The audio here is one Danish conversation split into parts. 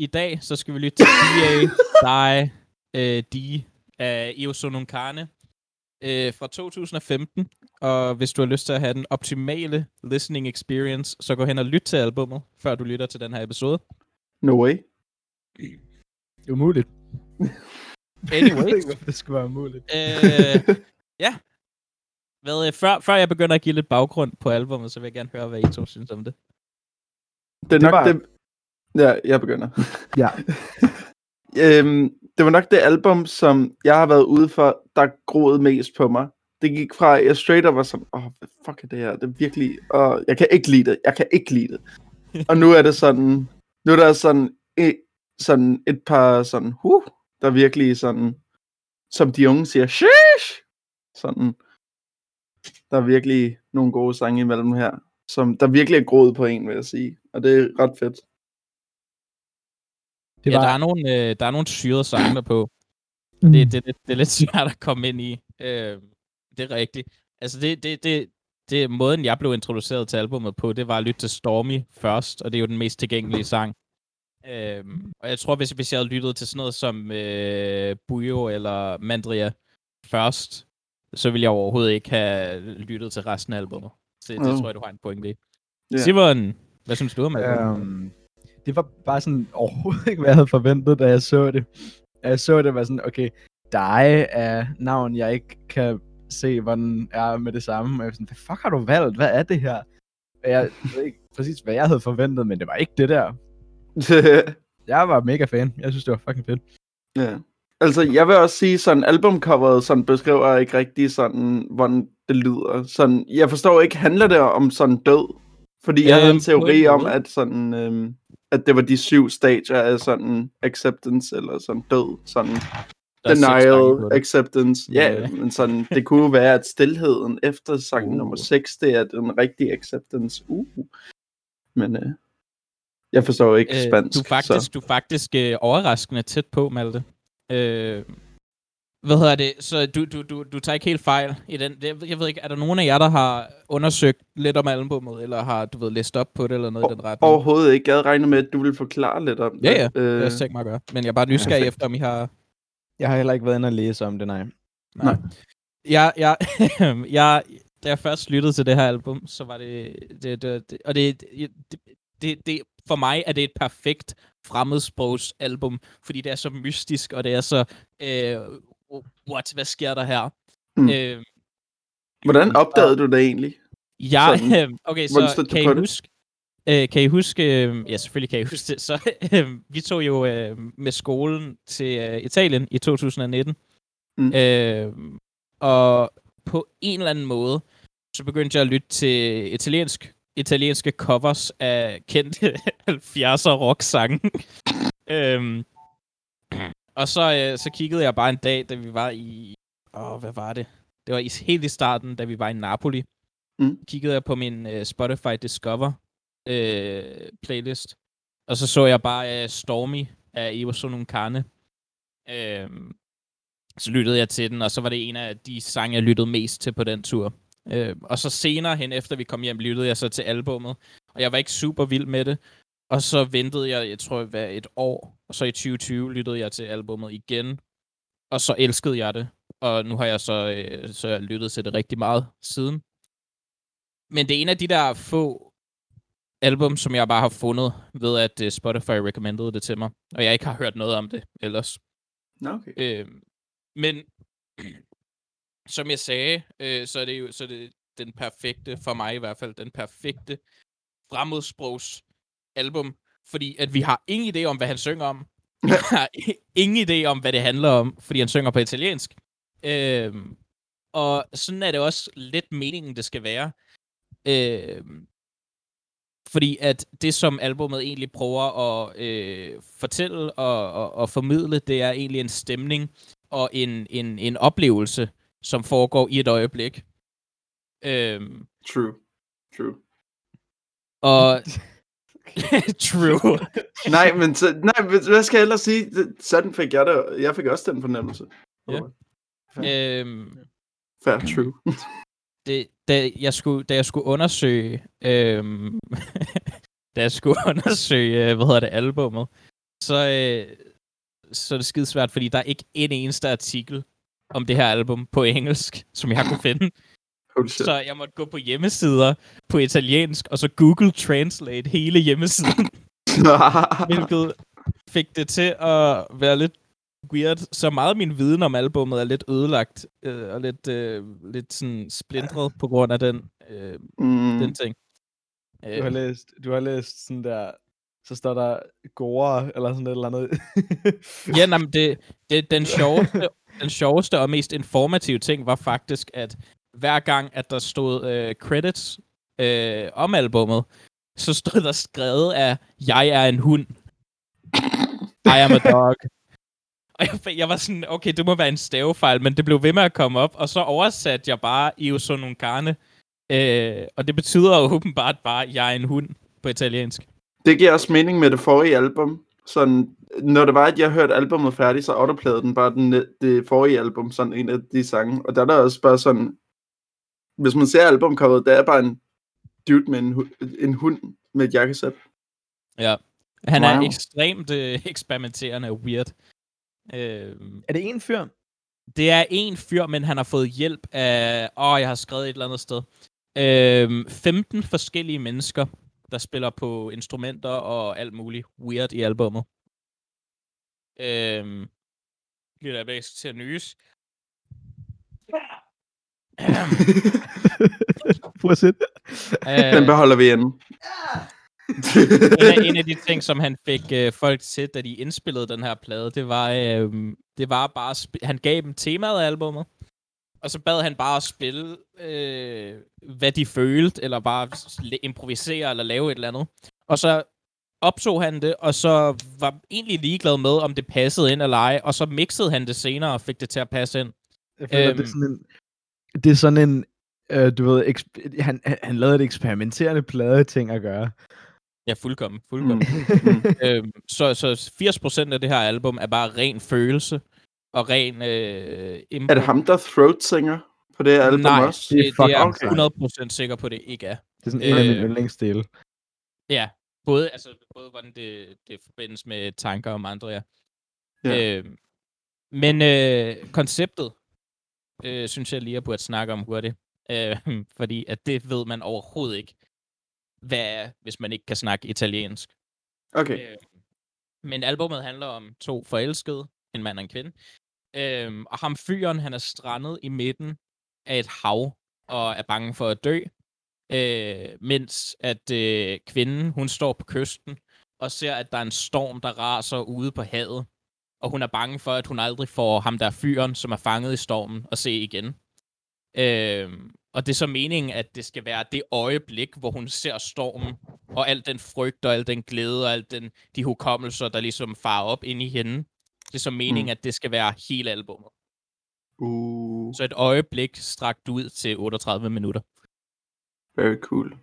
i dag, så skal vi lytte til D.A. Die, uh, D af Io Sonunkane uh, fra 2015. Og hvis du har lyst til at have den optimale listening experience, så gå hen og lyt til albummet, før du lytter til den her episode. No way. Det er umuligt. Anyway. Jeg det skulle være umuligt. Øh, ja. Hvad, øh, før, før jeg begynder at give lidt baggrund på albummet, så vil jeg gerne høre, hvad I to synes om det. Det er Det nok var- det... Ja, jeg begynder. Ja. øhm, det var nok det album, som jeg har været ude for, der groede mest på mig. Det gik fra, at jeg straight up var sådan, åh, oh, fuck er det her? Det er virkelig, og jeg kan ikke lide det, jeg kan ikke lide det. og nu er det sådan, nu er der sådan, et, sådan et par sådan, huh, der virkelig sådan, som de unge siger, sheesh! Sådan, der er virkelig nogle gode sange imellem her, som der virkelig er groet på en, vil jeg sige. Og det er ret fedt. Det ja, var, der er nogle, øh, der er nogle syrede sange på. Mm. Det, det, det, det er lidt svært at komme ind i. Øh, det er rigtigt. Altså, det, det, det, det er måden, jeg blev introduceret til albummet på, det var at lytte til Stormy først, og det er jo den mest tilgængelige sang. Øh, og jeg tror, hvis, hvis jeg havde lyttet til sådan noget som øh, Bujo eller Mandria først, så ville jeg overhovedet ikke have lyttet til resten af albummet. Så det Mm. tror jeg, du har en pointe i. Ja. Simon, hvad synes du om albummet? Øhm, det var bare sådan overhovedet ikke, hvad jeg havde forventet, da jeg så det. Jeg så det, var sådan, okay, dig er navn, jeg ikke kan se, hvordan er med det samme. Og jeg var sådan, hvad fuck har du valgt? Hvad er det her? Og jeg ved ikke præcis, hvad jeg havde forventet, men det var ikke det der. Jeg var mega fan. Jeg synes, det var fucking fedt. ja. Altså, jeg vil også sige, sådan albumcoveret sådan beskriver ikke rigtig sådan, hvordan det lyder. Sådan, jeg forstår ikke, handler det om sådan død? Fordi jeg havde Øhm, en på teori en om, at sådan, øhm, at det var de syv stadier af sådan acceptance, eller sådan død, sådan Der denial, acceptance. Ja, Ja. men sådan, det kunne være, at stillheden efter sang Uh. nummer 6, det er den rigtige acceptance. Uh. Men øh, jeg forstår ikke Øh, spansk. du er faktisk, Så. du er faktisk øh, overraskende tæt på, Malte. Øh, hvad hedder det? Så du, du, du, du tager ikke helt fejl i den. Det, jeg ved ikke, er der nogen af jer, der har undersøgt lidt om albummet, eller har, du ved, læst op på det, eller noget i den retning? Overhovedet ikke. Jeg havde regnet med, at du ville forklare lidt om Ja, det. ja. Det Øh, har jeg tænkt mig at gøre. Men jeg er bare nysgerrig efter, om I har... Jeg har heller ikke været inde og læse om det, nej. Nej. Jeg, jeg, jeg, da jeg først lyttede til det her album, så var det... det, det, det og det, det, det, det, for mig er det et perfekt fremmedsprogsalbum, fordi det er så mystisk, og det er så... Øh, what, hvad sker der her? Mm. Øh, Hvordan opdagede du det egentlig? jeg, Sådan, okay, så kan I huske... Øh, kan I huske... Øh, ja, selvfølgelig kan I huske det. Så øh, vi tog jo øh, med skolen til øh, Italien i 2019. Mm. Øh, og på en eller anden måde, så begyndte jeg at lytte til italiensk, italienske covers af kendte 70'er rock-sange. øhm, og så, øh, så kiggede jeg bare en dag, da vi var i... Åh, hvad var det? Det var i, helt i starten, da vi var i Napoli. Mm. Kiggede jeg på min øh, Spotify Discover øh, playlist. Og så så jeg bare øh, Stormy af Ivo Sonunkane. Øhm, så lyttede jeg til den, og så var det en af de sange, jeg lyttede mest til på den tur. Øh, og så senere hen, efter vi kom hjem, lyttede jeg så til albummet, og jeg var ikke super vild med det. Og så ventede jeg, jeg tror, hvad, et år, og så i 2020 lyttede jeg til albummet igen, og så elskede jeg det. Og nu har jeg så, øh, så jeg lyttet til det rigtig meget siden. Men det er en af de der få album, som jeg bare har fundet ved, at uh, Spotify recommendede det til mig, og jeg ikke har hørt noget om det ellers. Okay. Øh, men som jeg sagde, øh, så er det jo så er det den perfekte, for mig i hvert fald, den perfekte fremmedsprogs album, fordi at vi har ingen idé om, hvad han synger om. Vi har ingen idé om, hvad det handler om, fordi han synger på italiensk. Øh, og sådan er det også lidt meningen, det skal være. Øh, fordi at det, som albummet egentlig prøver at øh, fortælle og, og, og formidle, det er egentlig en stemning og en, en, en oplevelse, som foregår i et øjeblik. Øhm, True. True. og... True. nej, men så, nej, men hvad skal jeg ellers sige? Sådan fik jeg det. Jeg fik også den fornemmelse. Ja. øhm, Fair, true. det, da, jeg skulle, da jeg skulle undersøge, øhm, da jeg skulle undersøge, øh, hvad hedder det, albummet, så, øh, så er det skide svært, fordi der er ikke en eneste artikel om det her album på engelsk, som jeg kunne finde. Holy shit. Så jeg måtte gå på hjemmesider på italiensk, og så Google Translate hele hjemmesiden, hvilket fik det til at være lidt weird. Så meget af min viden om albummet er lidt ødelagt, øh, og lidt, øh, lidt sådan splintret på grund af den, øh, mm. den ting. Du har læst, du har læst sådan der, så står der gore, eller sådan et eller andet. ja, nej, men det, det, den, sjoveste, den sjoveste og mest informative ting var faktisk, at hver gang, at der stod øh, credits øh, om albummet, så stod der skrevet af, jeg er en hund. I am a dog. Og jeg, jeg var sådan, okay, det må være en stavefejl, men det blev ved med at komme op, og så oversatte jeg bare Io sono carne, øh, og det betyder jo åbenbart bare, jeg er en hund på italiensk. Det giver også mening med det forrige album. Sådan, når det var, at jeg hørte albumet færdigt, så autoplayede den bare den, det forrige album, sådan en af de sange. Og der er der også bare sådan, hvis man ser albumcoveret, der er bare en dude med en, hu- en hund med et jakkesæt. Ja. Han er Wow. ekstremt øh, eksperimenterende og weird. Øh, er det en fyr? det er en fyr, men han har fået hjælp af... Åh, jeg har skrevet et eller andet sted. Øh, 15 forskellige mennesker, der spiller på instrumenter og alt muligt weird i albummet. Øh, lige der jeg skal til at nys. Prøv at se. Den beholder vi inde. en, af, en af de ting, som han fik øh, folk til, da de indspillede den her plade, det var, øh, det var bare, sp- han gav dem temaet af albummet, og så bad han bare at spille, øh, hvad de følte, eller bare improvisere, eller lave et eller andet. Og så optog han det, og så var egentlig ligeglad med, om det passede ind eller ej, og så mixede han det senere og fik det til at passe ind. Jeg føler, øhm, det er Øhm. sådan en, det er sådan en, øh, du ved, eksp- han, han, lavede et eksperimenterende plade ting at gøre. Ja, fuldkommen. fuldkommen. Mm. Mm. øhm, så, så 80% af det her album er bare ren følelse, og ren øh, impro. Er det ham, der er throat singer på det her album Nej, også? det, Det er det, det er fucking jeg 100% sikker på, det ikke er. Det er sådan en af mine Øh. yndlingsdele. Ja, både, altså, både hvordan det, det forbindes med tanker om andre, ja. Ja. Øh, men øh, konceptet, øh, synes jeg lige, jeg burde snakke om hurtigt. Øh, fordi at det ved man overhovedet ikke, hvad er, hvis man ikke kan snakke italiensk. Okay. Øh, men albummet handler om to forelskede, en mand og en kvinde. Øhm, og ham fyren, han er strandet i midten af et hav, og er bange for at dø. Øh, mens at øh, kvinden, hun står på kysten, og ser, at der er en storm, der raser ude på havet. Og hun er bange for, at hun aldrig får ham der fyren, som er fanget i stormen, at se igen. Øhm, og det er så meningen, at det skal være det øjeblik, hvor hun ser stormen, og al den frygt, og al den glæde, og al den, de hukommelser, der ligesom farer op ind i hende. Det er så meningen, Mm. at det skal være hele albummet. Uh, Så et øjeblik strakt ud til 38 minutter. very cool.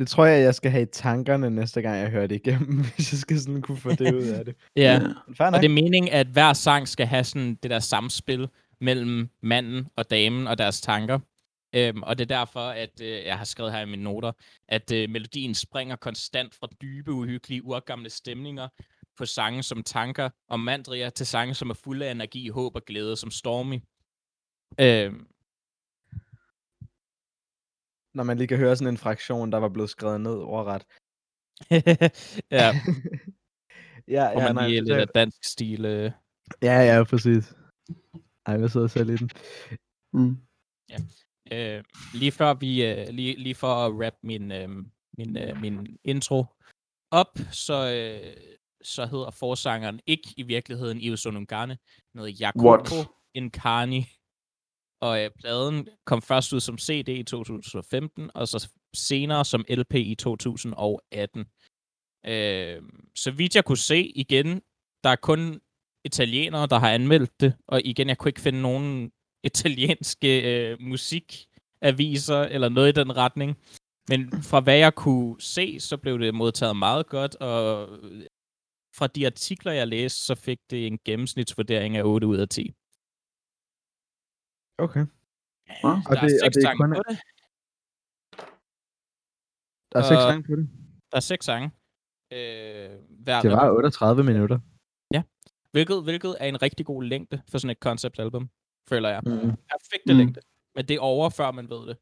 Det tror jeg, jeg skal have i tankerne næste gang, jeg hører det igennem, hvis jeg skal sådan kunne få det ud af det. Ja, og det er meningen, at hver sang skal have sådan det der samspil mellem manden og damen og deres tanker. Øhm, og det er derfor, at øh, jeg har skrevet her i mine noter, at øh, melodien springer konstant fra dybe, uhyggelige, urgamle stemninger på sange som Tanker og Mandria til sange, som er fulde af energi, håb og glæde, som Stormy. Øhm, Når man lige kan høre sådan en fraktion, der var blevet skrevet ned overret. ja, ja, ja, man nej, lige er lidt af dansk stil. Øh. ja, ja, præcis. Ej, jeg sidder selv i den. Mm. Øh, lige før vi øh, lige, lige for at wrap min øh, min, øh, min intro op, så øh, så hedder forsangeren ikke i virkeligheden Io Sonungane, noget Jacopo What? Incarni. Og øh, pladen kom først ud som CD i 2015, og så senere som LP i 2018. Øh, så vidt jeg kunne se igen, der er kun italienere, der har anmeldt det, og igen, jeg kunne ikke finde nogen italienske øh, musikaviser eller noget i den retning. Men fra hvad jeg kunne se, så blev det modtaget meget godt, og øh, fra de artikler, jeg læste, så fik det en gennemsnitsvurdering af 8 ud af 10. Okay. Ja. Der Og er det- og det er sange kun- på det. Der er seks Og- sange på det. Der er seks sange. Øh, hver Det var nummer. 38 minutter. Hvilket, hvilket er en rigtig god længde for sådan et konceptalbum, føler jeg. Mm. Perfekte Mm. længde. Men det er over, før man ved det.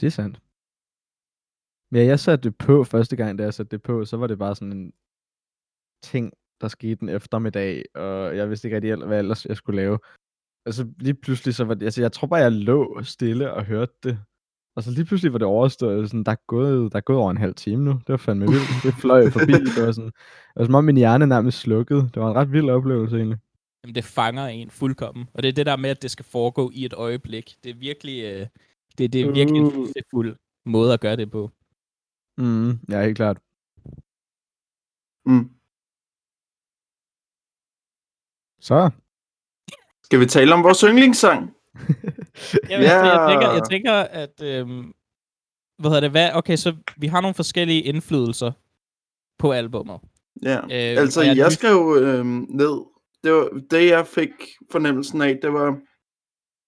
Det er sandt. Ja, jeg satte det på første gang, da jeg satte det på, så var det bare sådan en ting, der skete en eftermiddag, og jeg vidste ikke rigtig, hvad ellers jeg skulle lave. Og så lige pludselig, så var det, altså jeg tror bare, jeg lå stille og hørte det. Og så lige pludselig var det overstået, sådan, der, er gået, der er gået over en halv time nu. Det var fandme vildt. Det fløj forbi. Det var sådan, det var som om min hjerne nærmest slukkede. Det var en ret vild oplevelse egentlig. Jamen, det fanger en fuldkommen. Og det er det der med, at det skal foregå i et øjeblik. Det er virkelig, øh, det, det er virkelig en Uh. fuld måde at gøre det på. Mm, ja, helt klart. Mm. Så. Skal vi tale om vores yndlingssang? Jeg, yeah. jeg, tænker, jeg tænker, at... Øhm, hvad hedder det? Hvad? Okay, så vi har nogle forskellige indflydelser på albummet. Ja. Øh, Altså, jeg, skrev øh, ned, det, var, det jeg fik fornemmelsen af, det var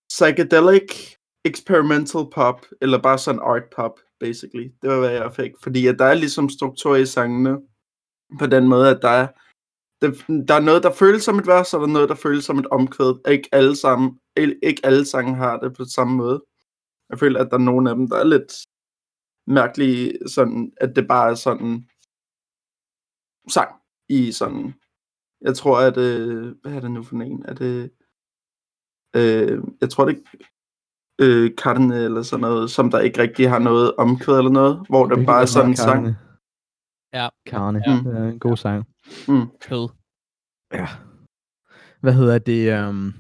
psychedelic experimental pop, eller bare sådan art pop, basically. Det var, hvad jeg fik. Fordi at der er ligesom struktur i sangene, på den måde, at der er, det, der er noget, der føles som et vers, og der er noget, der føles som et omkvæd. Ikke alle, sammen, ikke alle sange har det på samme måde. Jeg føler, at der er nogle af dem, der er lidt mærkelige, sådan, at det bare er sådan sang i sådan... Jeg tror, at... Øh, hvad er det nu for en? Er det... Øh, jeg tror, det øh, Karne eller sådan noget, som der ikke rigtig har noget omkvæd eller noget, hvor det bare er sådan en sang. Ja. Karne. Ja. Det er en god sang. Kød. Ja. Hvad hedder det? Um...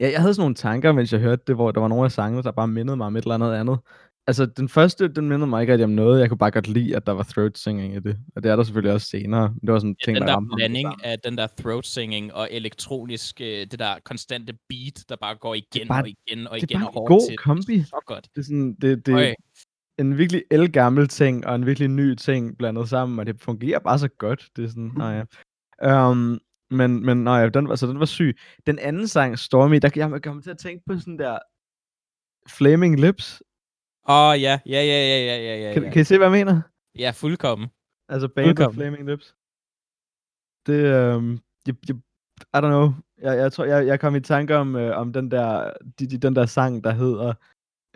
Ja, jeg havde sådan nogle tanker, mens jeg hørte det, hvor der var nogle af sangene, der bare mindede mig om et eller andet andet. Altså, den første, den mindede mig ikke rigtig om noget. Jeg kunne bare godt lide, at der var throat singing i det. Og det er der selvfølgelig også senere. Men det var sådan en Ja, ting, den der der det blanding af den der throat singing og elektronisk, øh, det der konstante beat, der bare går igen bare- og igen og det er igen bare og en god til. kombi. Så godt. Det er sådan, det, det. En virkelig elgammel ting, og en virkelig ny ting blandet sammen, og det fungerer bare så godt. Det er sådan, nej ja. Um, men, men nej, den, altså, den var syg. Den anden sang, Stormy, der jeg, jeg kom til at tænke på sådan der Flaming Lips. Åh, oh, ja, ja, ja, ja, ja, ja, ja. Kan, kan I se, hvad jeg mener? Ja, fuldkommen. Altså Band of Fuldkommen. Flaming Lips. Det, øhm, jeg, jeg, I don't know. Jeg, jeg tror, jeg, jeg kom i tanke om, øh, om den der, de, de, den der sang, der hedder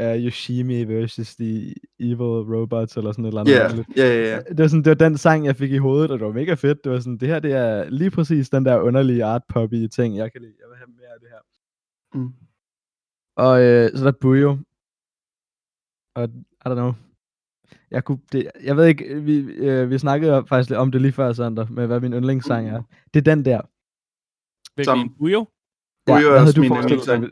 uh, Yoshimi versus the Evil Robots, eller sådan et eller andet. Ja, ja, ja, ja. Det var, sådan, det var den sang, jeg fik i hovedet, og det var mega fedt. Det var sådan, det her det er lige præcis den der underlige art poppy ting, jeg kan lide. Jeg vil have mere af det her. Mm. Og øh, så er der Bujo. Og I don't know. Jeg, kunne, det, jeg ved ikke, vi, øh, vi snakkede faktisk lidt om det lige før, Sander, med hvad min yndlingssang er. Det er den der. Hvilken Bujo? Bujo er også min yndlingssang.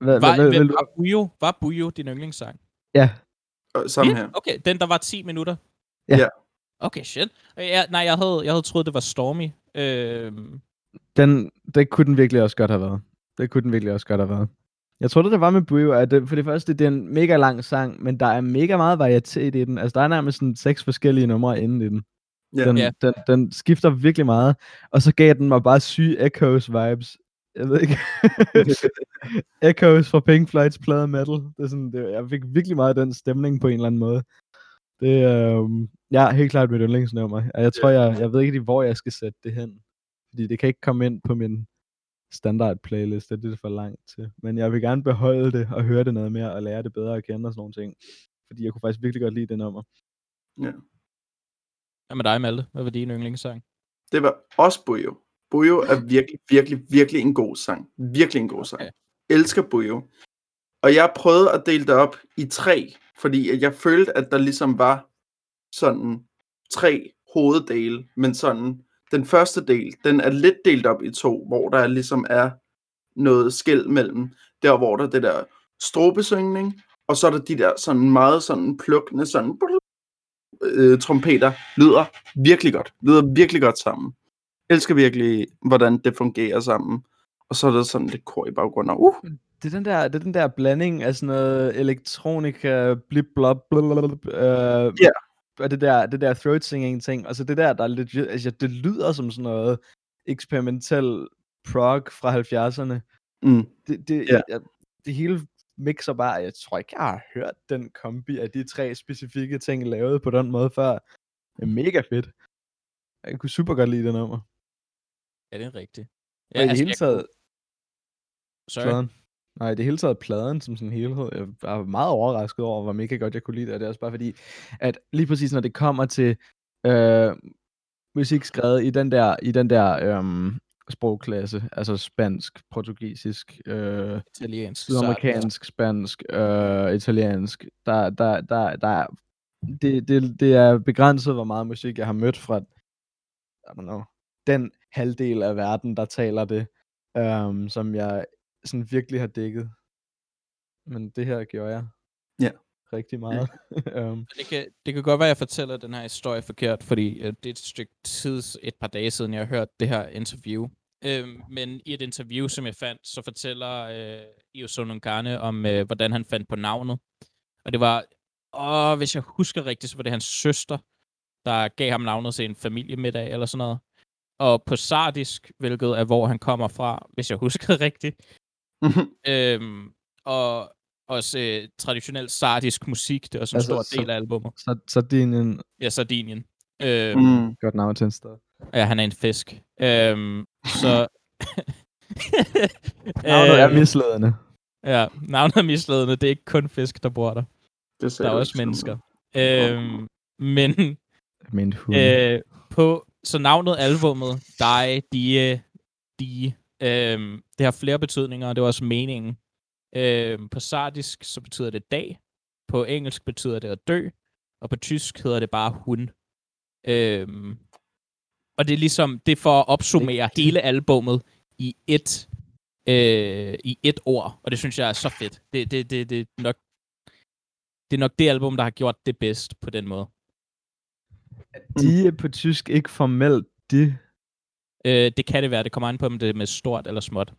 Hvad, Var, hvad, hvad, var, Bujo, var Bujo din yndlingssang? ja, Samme Ja, her. Okay, den der var 10 minutter? Ja. Ja. Okay, shit. Øh, Jeg, nej, jeg havde, jeg havde troet, det var Stormy. Øhm, den, det kunne den virkelig også godt have været. Det kunne den virkelig også godt have været. Jeg tror, det der var med Bujo, at det, for det første, det er en mega lang sang, men der er mega meget varietet i den. Altså, der er nærmest sådan seks forskellige numre inden i den. Ja. Den, Ja. den, den skifter virkelig meget. Og så gav den mig bare syge Echoes vibes. Jeg ved ikke. Echoes fra Pink Floyds plade Metal. Det er sådan, det, jeg fik virkelig meget af den stemning på en eller anden måde. Det er øh, ja, helt klart mit yndlingsnummer. Og jeg tror, jeg, jeg ved ikke, hvor jeg skal sætte det hen. Fordi det kan ikke komme ind på min standard playlist. Det er det for langt til. Men jeg vil gerne beholde det og høre det noget mere og lære det bedre at kende og sådan nogle ting. Fordi jeg kunne faktisk virkelig godt lide det nummer. hvad med dig, Malte? Hvad var din yndlingssang? Det var også Bujo. Bujo er virkelig, virkelig, virkelig en god sang. Virkelig en god sang. Okay. Elsker Bujo. Og jeg prøvede at dele det op i tre, fordi jeg følte, at der ligesom var sådan tre hoveddele, men sådan, den første del, den er lidt delt op i to, hvor der ligesom er noget skæld mellem, der hvor der er det der strobesyngning, og så er der de der sådan meget sådan plukkende sådan øh, trompeter, lyder virkelig godt, lyder virkelig godt sammen. Elsker virkelig, hvordan det fungerer sammen. Og så er der sådan lidt kor i baggrunden. Uh, Det er den der, det er den der blanding af sådan noget elektronika, blip blop, blub, øh, Ja. og det der, det der throat singing ting, og så det der, der er legit, altså det lyder som sådan noget eksperimentel prog fra 70'erne. mm, Det, det, Ja. jeg, det hele mixer bare, jeg tror ikke, jeg har hørt den kombi af de tre specifikke ting lavet på den måde før. Det er mega fedt. Jeg kunne super godt lide det nummer. Ja, det er rigtigt. Ja, og i det hele jeg taget, kunne- Sorry. pladen. Nej, det hele taget pladen som sådan en helhed. Jeg var meget overrasket over, hvor mega godt jeg kunne lide det. Og det er også bare fordi, at lige præcis når det kommer til øh, musik skrevet i den der, i den der øh, sprogklasse, altså spansk, portugisisk, øh, Italiensk. sydamerikansk, spansk, øh, italiensk, der, der, der, der er, det, det, det er begrænset, hvor meget musik jeg har mødt fra, I don't know, den halvdel af verden, der taler det, øhm, som jeg sådan virkelig har dækket. Men det her gjorde jeg. Ja. Rigtig meget. øhm, Det kan, det kan godt være, at jeg fortæller den her historie forkert, fordi øh, det er et stykke tid, et par dage siden, jeg har hørt det her interview. Øhm, men i et interview, som jeg fandt, så fortæller øh, Io Sonungane om, øh, hvordan han fandt på navnet. Og det var, åh, hvis jeg husker rigtigt, så var det hans søster, der gav ham navnet til en familiemiddag eller sådan noget. Og på sardisk, hvilket er, hvor han kommer fra, hvis jeg husker rigtigt. Øhm, og også øh, traditionel sardisk musik, det er også en Altså, stor så- del af albumet. så, så det er en Ja, Sardinien. Øhm, mm. godt navn til en sted. Ja, han er en fisk. Øhm, så... Navnet er Øhm, misledende. Ja, navnet er misledende. Det er ikke kun fisk, der bor der. Det Der er også mennesker. Øhm, men Min hund. øh, på så navnet albumet, Die, Die, Die, øhm, det har flere betydninger, og det er også meningen. Øhm, på sardisk, så betyder det dag. På engelsk betyder det at dø. Og på tysk hedder det bare hun. Øhm, og det er ligesom, det er for at opsummere hele albummet i et, øh, i et ord. Og det synes jeg er så fedt. Det, det, det, det, nok, det er nok det album, der har gjort det bedst på den måde. De er på tysk ikke formelt de. Øh, det kan det være. Det kommer an på, om det er med stort eller småt.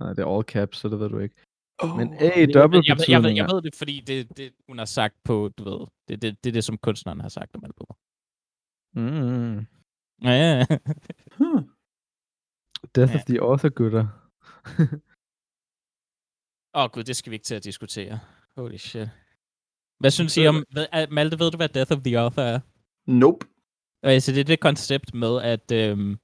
Nej, det er all caps, så det ved du ikke. Men A jeg, ved- dobbelt jeg, ved- jeg, ved, jeg ved det, fordi det, det, hun har sagt på, du ved, det, det, det er det, som kunstneren har sagt om albumet. Mm. Ja, ja. hmm. Death Ja. of the Author, gutter. Åh oh, gud, det skal vi ikke til at diskutere. Holy shit. Hvad synes I om... Er- Malte, ved du, hvad Death of the Author er? Nope. Altså, det er det koncept med, at, øhm,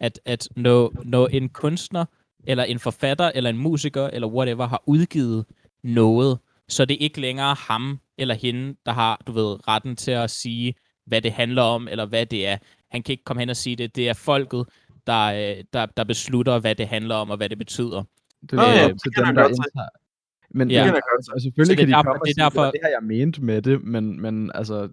at, at når, når en kunstner, eller en forfatter, eller en musiker, eller whatever, har udgivet noget, så er det ikke længere ham eller hende, der har, du ved, retten til at sige, hvad det handler om, eller hvad det er. Han kan ikke komme hen og sige det. Det er folket, der, øh, der, der beslutter, hvad det handler om, og hvad det betyder. Det er op det til dem, der indtager. Men, Ja. Det kan og selvfølgelig Så det kan er de derfor- komme og det er sige, derfor... det har jeg ment med det, men, men altså,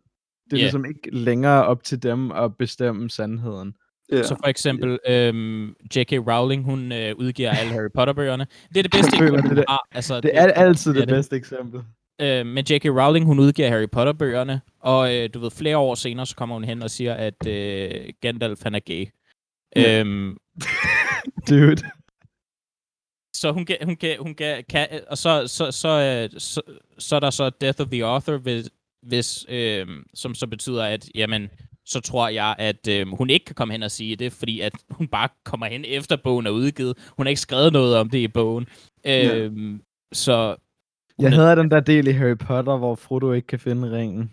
det er Ja. ligesom ikke længere op til dem at bestemme sandheden. Ja. Så for eksempel øhm, J.K. Rowling, hun øh, udgiver alle Harry Potter-bøgerne. Det er det bedste eksempel, det hun er- har. Altså, Det er altid det er det det. bedste eksempel. Øh, men J.K. Rowling, hun udgiver Harry Potter-bøgerne, og øh, du ved, flere år senere, så kommer hun hen og siger, at øh, Gandalf, han er gay. Ja. Øhm, Dude. så hun, kan, hun, kan, hun kan, og så, så, så, øh, så, så er der så Death of the Author, hvis, hvis øh, som så betyder, at jamen, så tror jeg, at øh, hun ikke kan komme hen og sige det, fordi at hun bare kommer hen efter bogen er udgivet. Hun har ikke skrevet noget om det i bogen. Ja. Øh, Så Jeg er- havde den der del i Harry Potter, hvor Frodo ikke kan finde ringen.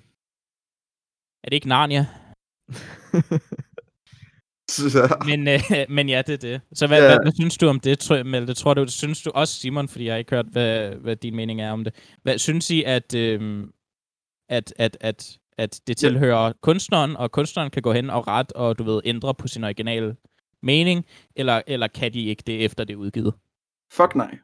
er det ikke Narnia? Men, øh, men ja, det er det. Så hvad, yeah. hvad, hvad synes du om det, tror jeg, Malte? Tror du, synes du også, Simon, fordi jeg har ikke hørt, hvad, hvad din mening er om det. Hvad synes I, at, øhm, at, at, at, at det Ja. tilhører kunstneren, og kunstneren kan gå hen og ret og, du ved, ændre på sin originale mening, eller, eller kan de ikke det, efter det er udgivet? fuck nej.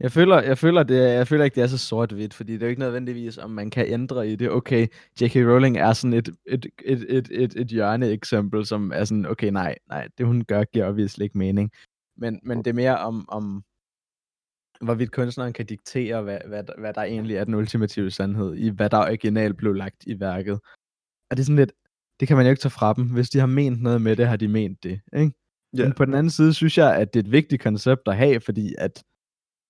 Jeg føler, jeg føler, det, jeg føler ikke, det er så sort-hvidt, fordi det er jo ikke nødvendigvis, om man kan ændre i det. Okay, J.K. Rowling er sådan et, et, et, et, et, et hjørneeksempel, som er sådan, okay, nej, nej, det hun gør, giver obviously ikke mening. Men, men det er mere om, om hvorvidt kunstneren kan diktere, hvad, hvad, hvad der egentlig er den ultimative sandhed, i hvad der originalt blev lagt i værket. Og det er sådan lidt, det kan man jo ikke tage fra dem. Hvis de har ment noget med det, har de ment det, ikke? Ja. Men på den anden side synes jeg, at det er et vigtigt koncept at have, fordi at,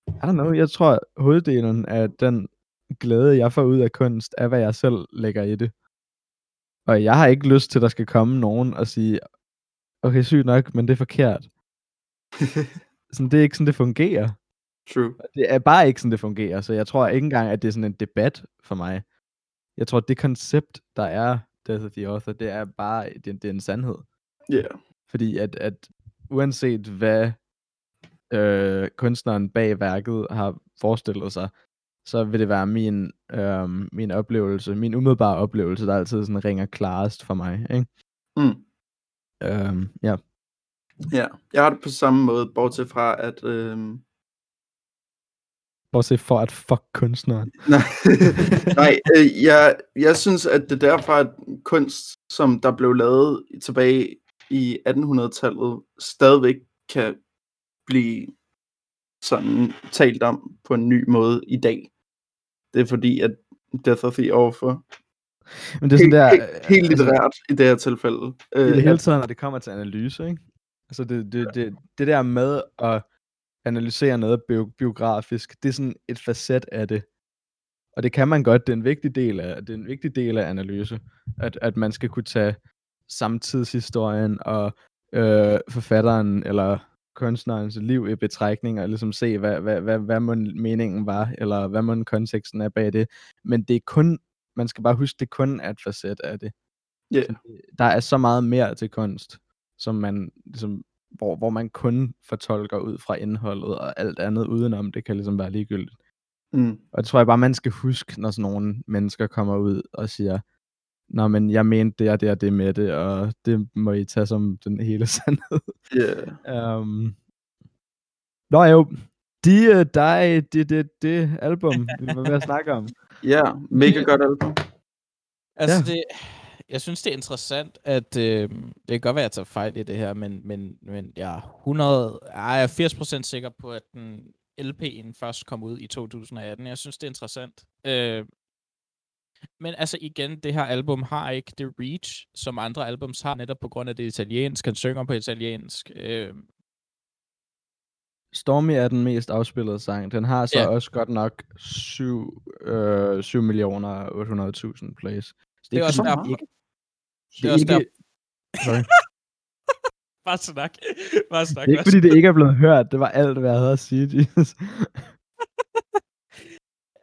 I don't know, jeg tror, at hoveddelen af den glæde, jeg får ud af kunst, er, hvad jeg selv lægger i det. Og jeg har ikke lyst til, at der skal komme nogen og sige, okay, sygt nok, men det er forkert. Sådan, det er ikke sådan, det fungerer. True. Det er bare ikke sådan, det fungerer, så jeg tror ikke engang, at det er sådan en debat for mig. Jeg tror, det koncept, der er Death of the Author, det er bare, det, det er en sandhed. Ja. Fordi at, at uanset hvad øh, kunstneren bag værket har forestillet sig, så vil det være min, øh, min oplevelse, min umiddelbare oplevelse, der altid sådan ringer klarest for mig. Ikke? Mm. Øh, ja. Ja, jeg har det på samme måde, bortset fra, at... Øh... Bortset for at fuck kunstneren. Nej, Nej øh, jeg, jeg synes, at det derfor, at kunst, som der blev lavet tilbage i 1800-tallet, stadigvæk kan blive sådan talt om på en ny måde i dag. Det er fordi, at Death of the Author Men det er sådan der... helt, helt, helt altså, litterært i det her tilfælde. I Øh, det hele at- taget, når det kommer til analyse, ikke? Altså det, det, det, det der med at analysere noget bio, biografisk, det er sådan et facet af det. Og det kan man godt, det er en vigtig del af, det er en vigtig del af analyse, at, at man skal kunne tage samtidshistorien og øh, forfatteren eller kunstnerens liv i betragtning og ligesom se, hvad, hvad, hvad, hvad mon meningen var, eller hvad mon konteksten er bag det. Men det er kun, man skal bare huske, det kun er et facet af det. Så det- Der er så meget mere til kunst, som man ligesom, hvor, hvor man kun fortolker ud fra indholdet, og alt andet udenom, det kan ligesom være ligegyldigt. Mm. Og det tror jeg bare, man skal huske, når sådan nogle mennesker kommer ud og siger, Nå, men jeg mente det og det og det med det, og det må I tage som den hele sandhed. Yeah. um... Nå jo, de, øh, dig, det, det, det album, vi var ved at snakke om. Ja, mega godt album. Altså, Ja. det, jeg synes, det er interessant, at øh, det kan godt være, at jeg tager fejl i det her, men, men, men jeg er 100, jeg er 80% sikker på, at den LP'en først kom ud i 2018. Jeg synes, det er interessant. Øh, men altså igen, det her album har ikke det reach, som andre albums har, netop på grund af det italiensk. Han synger på italiensk. Øh, Stormy er den mest afspillede sang. Den har så Ja. også godt nok 7, øh, 7 millioner 800.000 plays. Så Det er også derfor- ikke, det er også ikke, sorry. bare snak. Bare snak. det er ikke fordi, det ikke er blevet hørt. Det var alt, hvad jeg havde at sige. Jesus.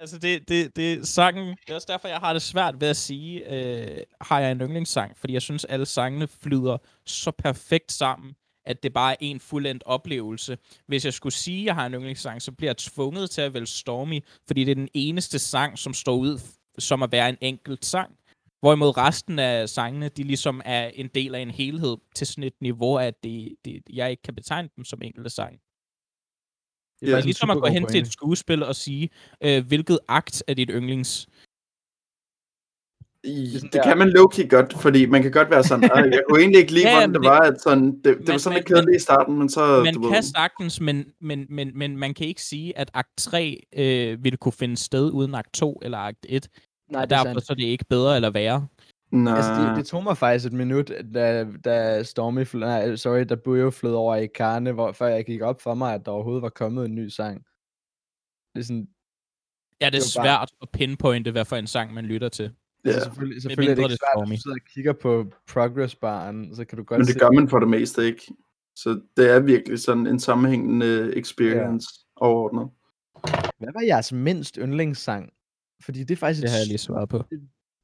Altså, det, det, det sangen, det er også derfor, jeg har det svært ved at sige, øh, har jeg en yndlingssang, fordi jeg synes, alle sangene flyder så perfekt sammen, at det bare er en fuldendt oplevelse. Hvis jeg skulle sige, at jeg har en yndlingssang, så bliver jeg tvunget til at vælge Stormy, fordi det er den eneste sang, som står ud som at være en enkelt sang. Hvorimod resten af sangene, de ligesom er en del af en helhed til sådan et niveau, at det, det, jeg ikke kan betegne dem som enkelte sang. Det Ja, Det er en ligesom at gå hen til et skuespil og sige, øh, hvilket akt er dit yndlings? Det kan man low-key godt, fordi man kan godt være sådan, "Ej, jeg kunne egentlig ikke lide, Ja, hvordan det det- var, at sådan, det, det var Men- sådan lidt kedeligt i starten, men så, Man du kan ved, sagtens, men, men, men, men man kan ikke sige, at akt 3 øh, ville kunne finde sted uden akt 2 eller akt 1. Nej, og det er derfor sandt. så er det ikke bedre eller værre. nej, Altså, det, det tog mig faktisk et minut, da, da Stormy, fl- nej, sorry, da Bujo flød over i Karne, hvor, før jeg gik op for mig, at der overhovedet var kommet en ny sang. Det er sådan, Ja, det er Det er jo bare- svært at pinpointe, hvad for en sang man lytter til. ja. altså, selvfølgelig, selvfølgelig er det ikke det svært, at du sidder og kigger på progress-baren, så kan du godt men se, det gør man for det meste ikke. Så det er virkelig sådan en sammenhængende experience ja. overordnet. hvad var jeres mindst yndlingssang? Fordi det er faktisk Det et har jeg lige svaret på.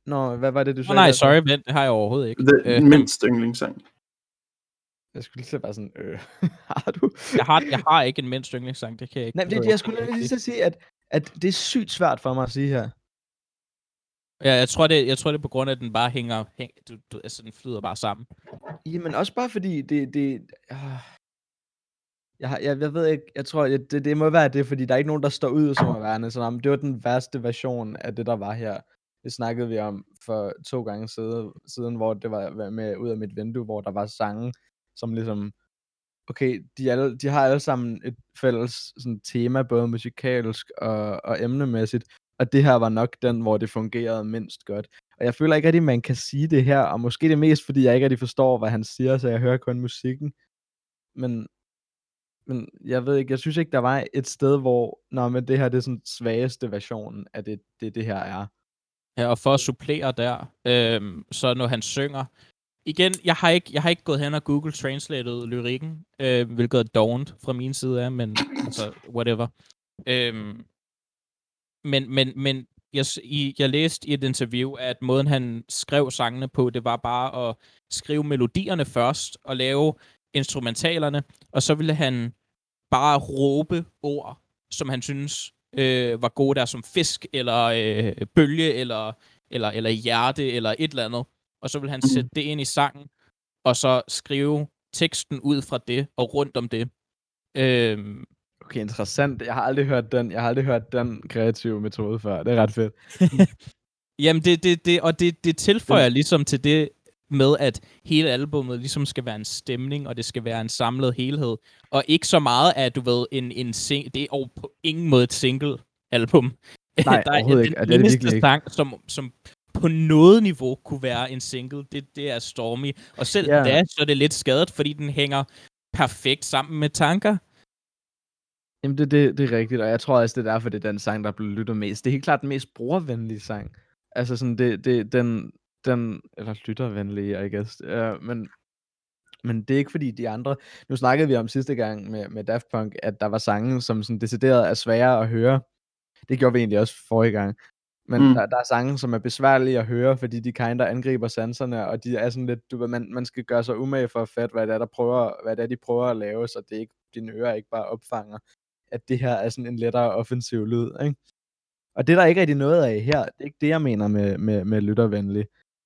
Nå, hvad var det, du sagde? nej, Lasse? sorry, vent, det har jeg overhovedet ikke. Det Øh, er mindst yndlingssang. Jeg skulle lige så være sådan, øh, har du? jeg, har, jeg har ikke en mindst yndlingssang, det kan jeg ikke. Nej, det, det jeg skulle lige så sige, at, at det er sygt svært for mig at sige her. Ja, jeg tror, det, jeg tror, det er på grund af, at den bare hænger, hæng, du, du, altså, den flyder bare sammen. Jamen også bare fordi det... det øh, jeg, har, jeg, jeg ved ikke, jeg tror, jeg, det, det må være det, fordi der er ikke nogen, der står ud som at være sådan, "Jamen, det var den værste version af det, der var her. Det snakkede vi om for to gange siden, siden hvor det var med ud af mit vindue, hvor der var sange, som ligesom, okay, de, alle, de har alle sammen et fælles sådan, tema, både musikalsk og, og emnemæssigt, og det her var nok den, hvor det fungerede mindst godt. Og jeg føler ikke rigtig, man kan sige det her, og måske det mest, fordi jeg ikke rigtig forstår, hvad han siger, så jeg hører kun musikken. Men, men jeg ved ikke, jeg synes ikke, der var et sted, hvor, nå, men det her det er sådan svageste version af det, det, det her er. Ja, og for at supplere der, øhm, så når han synger, igen, jeg har ikke, jeg har ikke gået hen og Google Translated lyrikken, øh, hvilket er dovent fra min side af, men altså, whatever. Øhm, men, men, men jeg, i, jeg læste i et interview, at måden han skrev sangene på, det var bare at skrive melodierne først, og lave instrumentalerne, og så ville han bare råbe ord, som han synes øh, var gode der, som fisk, eller øh, bølge, eller, eller, eller hjerte, eller et eller andet. Og så ville han Mhm. sætte det ind i sangen, og så skrive teksten ud fra det, og rundt om det. Øhm, Okay, interessant. Jeg har aldrig hørt den, jeg har aldrig hørt den kreative metode før. Det er ret fedt. Jamen, det, det, det, og det, det tilføjer ligesom til det med, at hele albummet ligesom skal være en stemning, og det skal være en samlet helhed. Og ikke så meget, at du ved, en, en sing- det er over på ingen måde et single-album. Nej, overhovedet ikke, Den det er det eneste ikke. sang, som, som på noget niveau kunne være en single, det, det er Stormy. Og selv yeah. da, så er det lidt skadet, fordi den hænger perfekt sammen med tanker. Jamen, det, det, det er rigtigt, og jeg tror også, det er derfor, det er den sang, der er blevet lyttet mest. Det er helt klart den mest brugervenlige sang. Altså sådan, det, det, den, den, eller lyttervenlige, I guess. Uh, men, men det er ikke fordi de andre, nu snakkede vi om sidste gang med, med Daft Punk, at der var sange, som sådan decideret er svære at høre. Det gjorde vi egentlig også forrige gang. Men Mm. der, der er sange, som er besværlige at høre, fordi de kinder angriber sanserne, og de er sådan lidt, du ved, man, man skal gøre sig umage for at fatte, hvad det er, der prøver, hvad det er, de prøver at lave, så det ikke, dine ører ikke bare opfanger, at det her er sådan en lettere offensiv lyd, ikke? Og det er der ikke rigtig noget af her. Det er ikke det, jeg mener med, med, med lyttervenlig.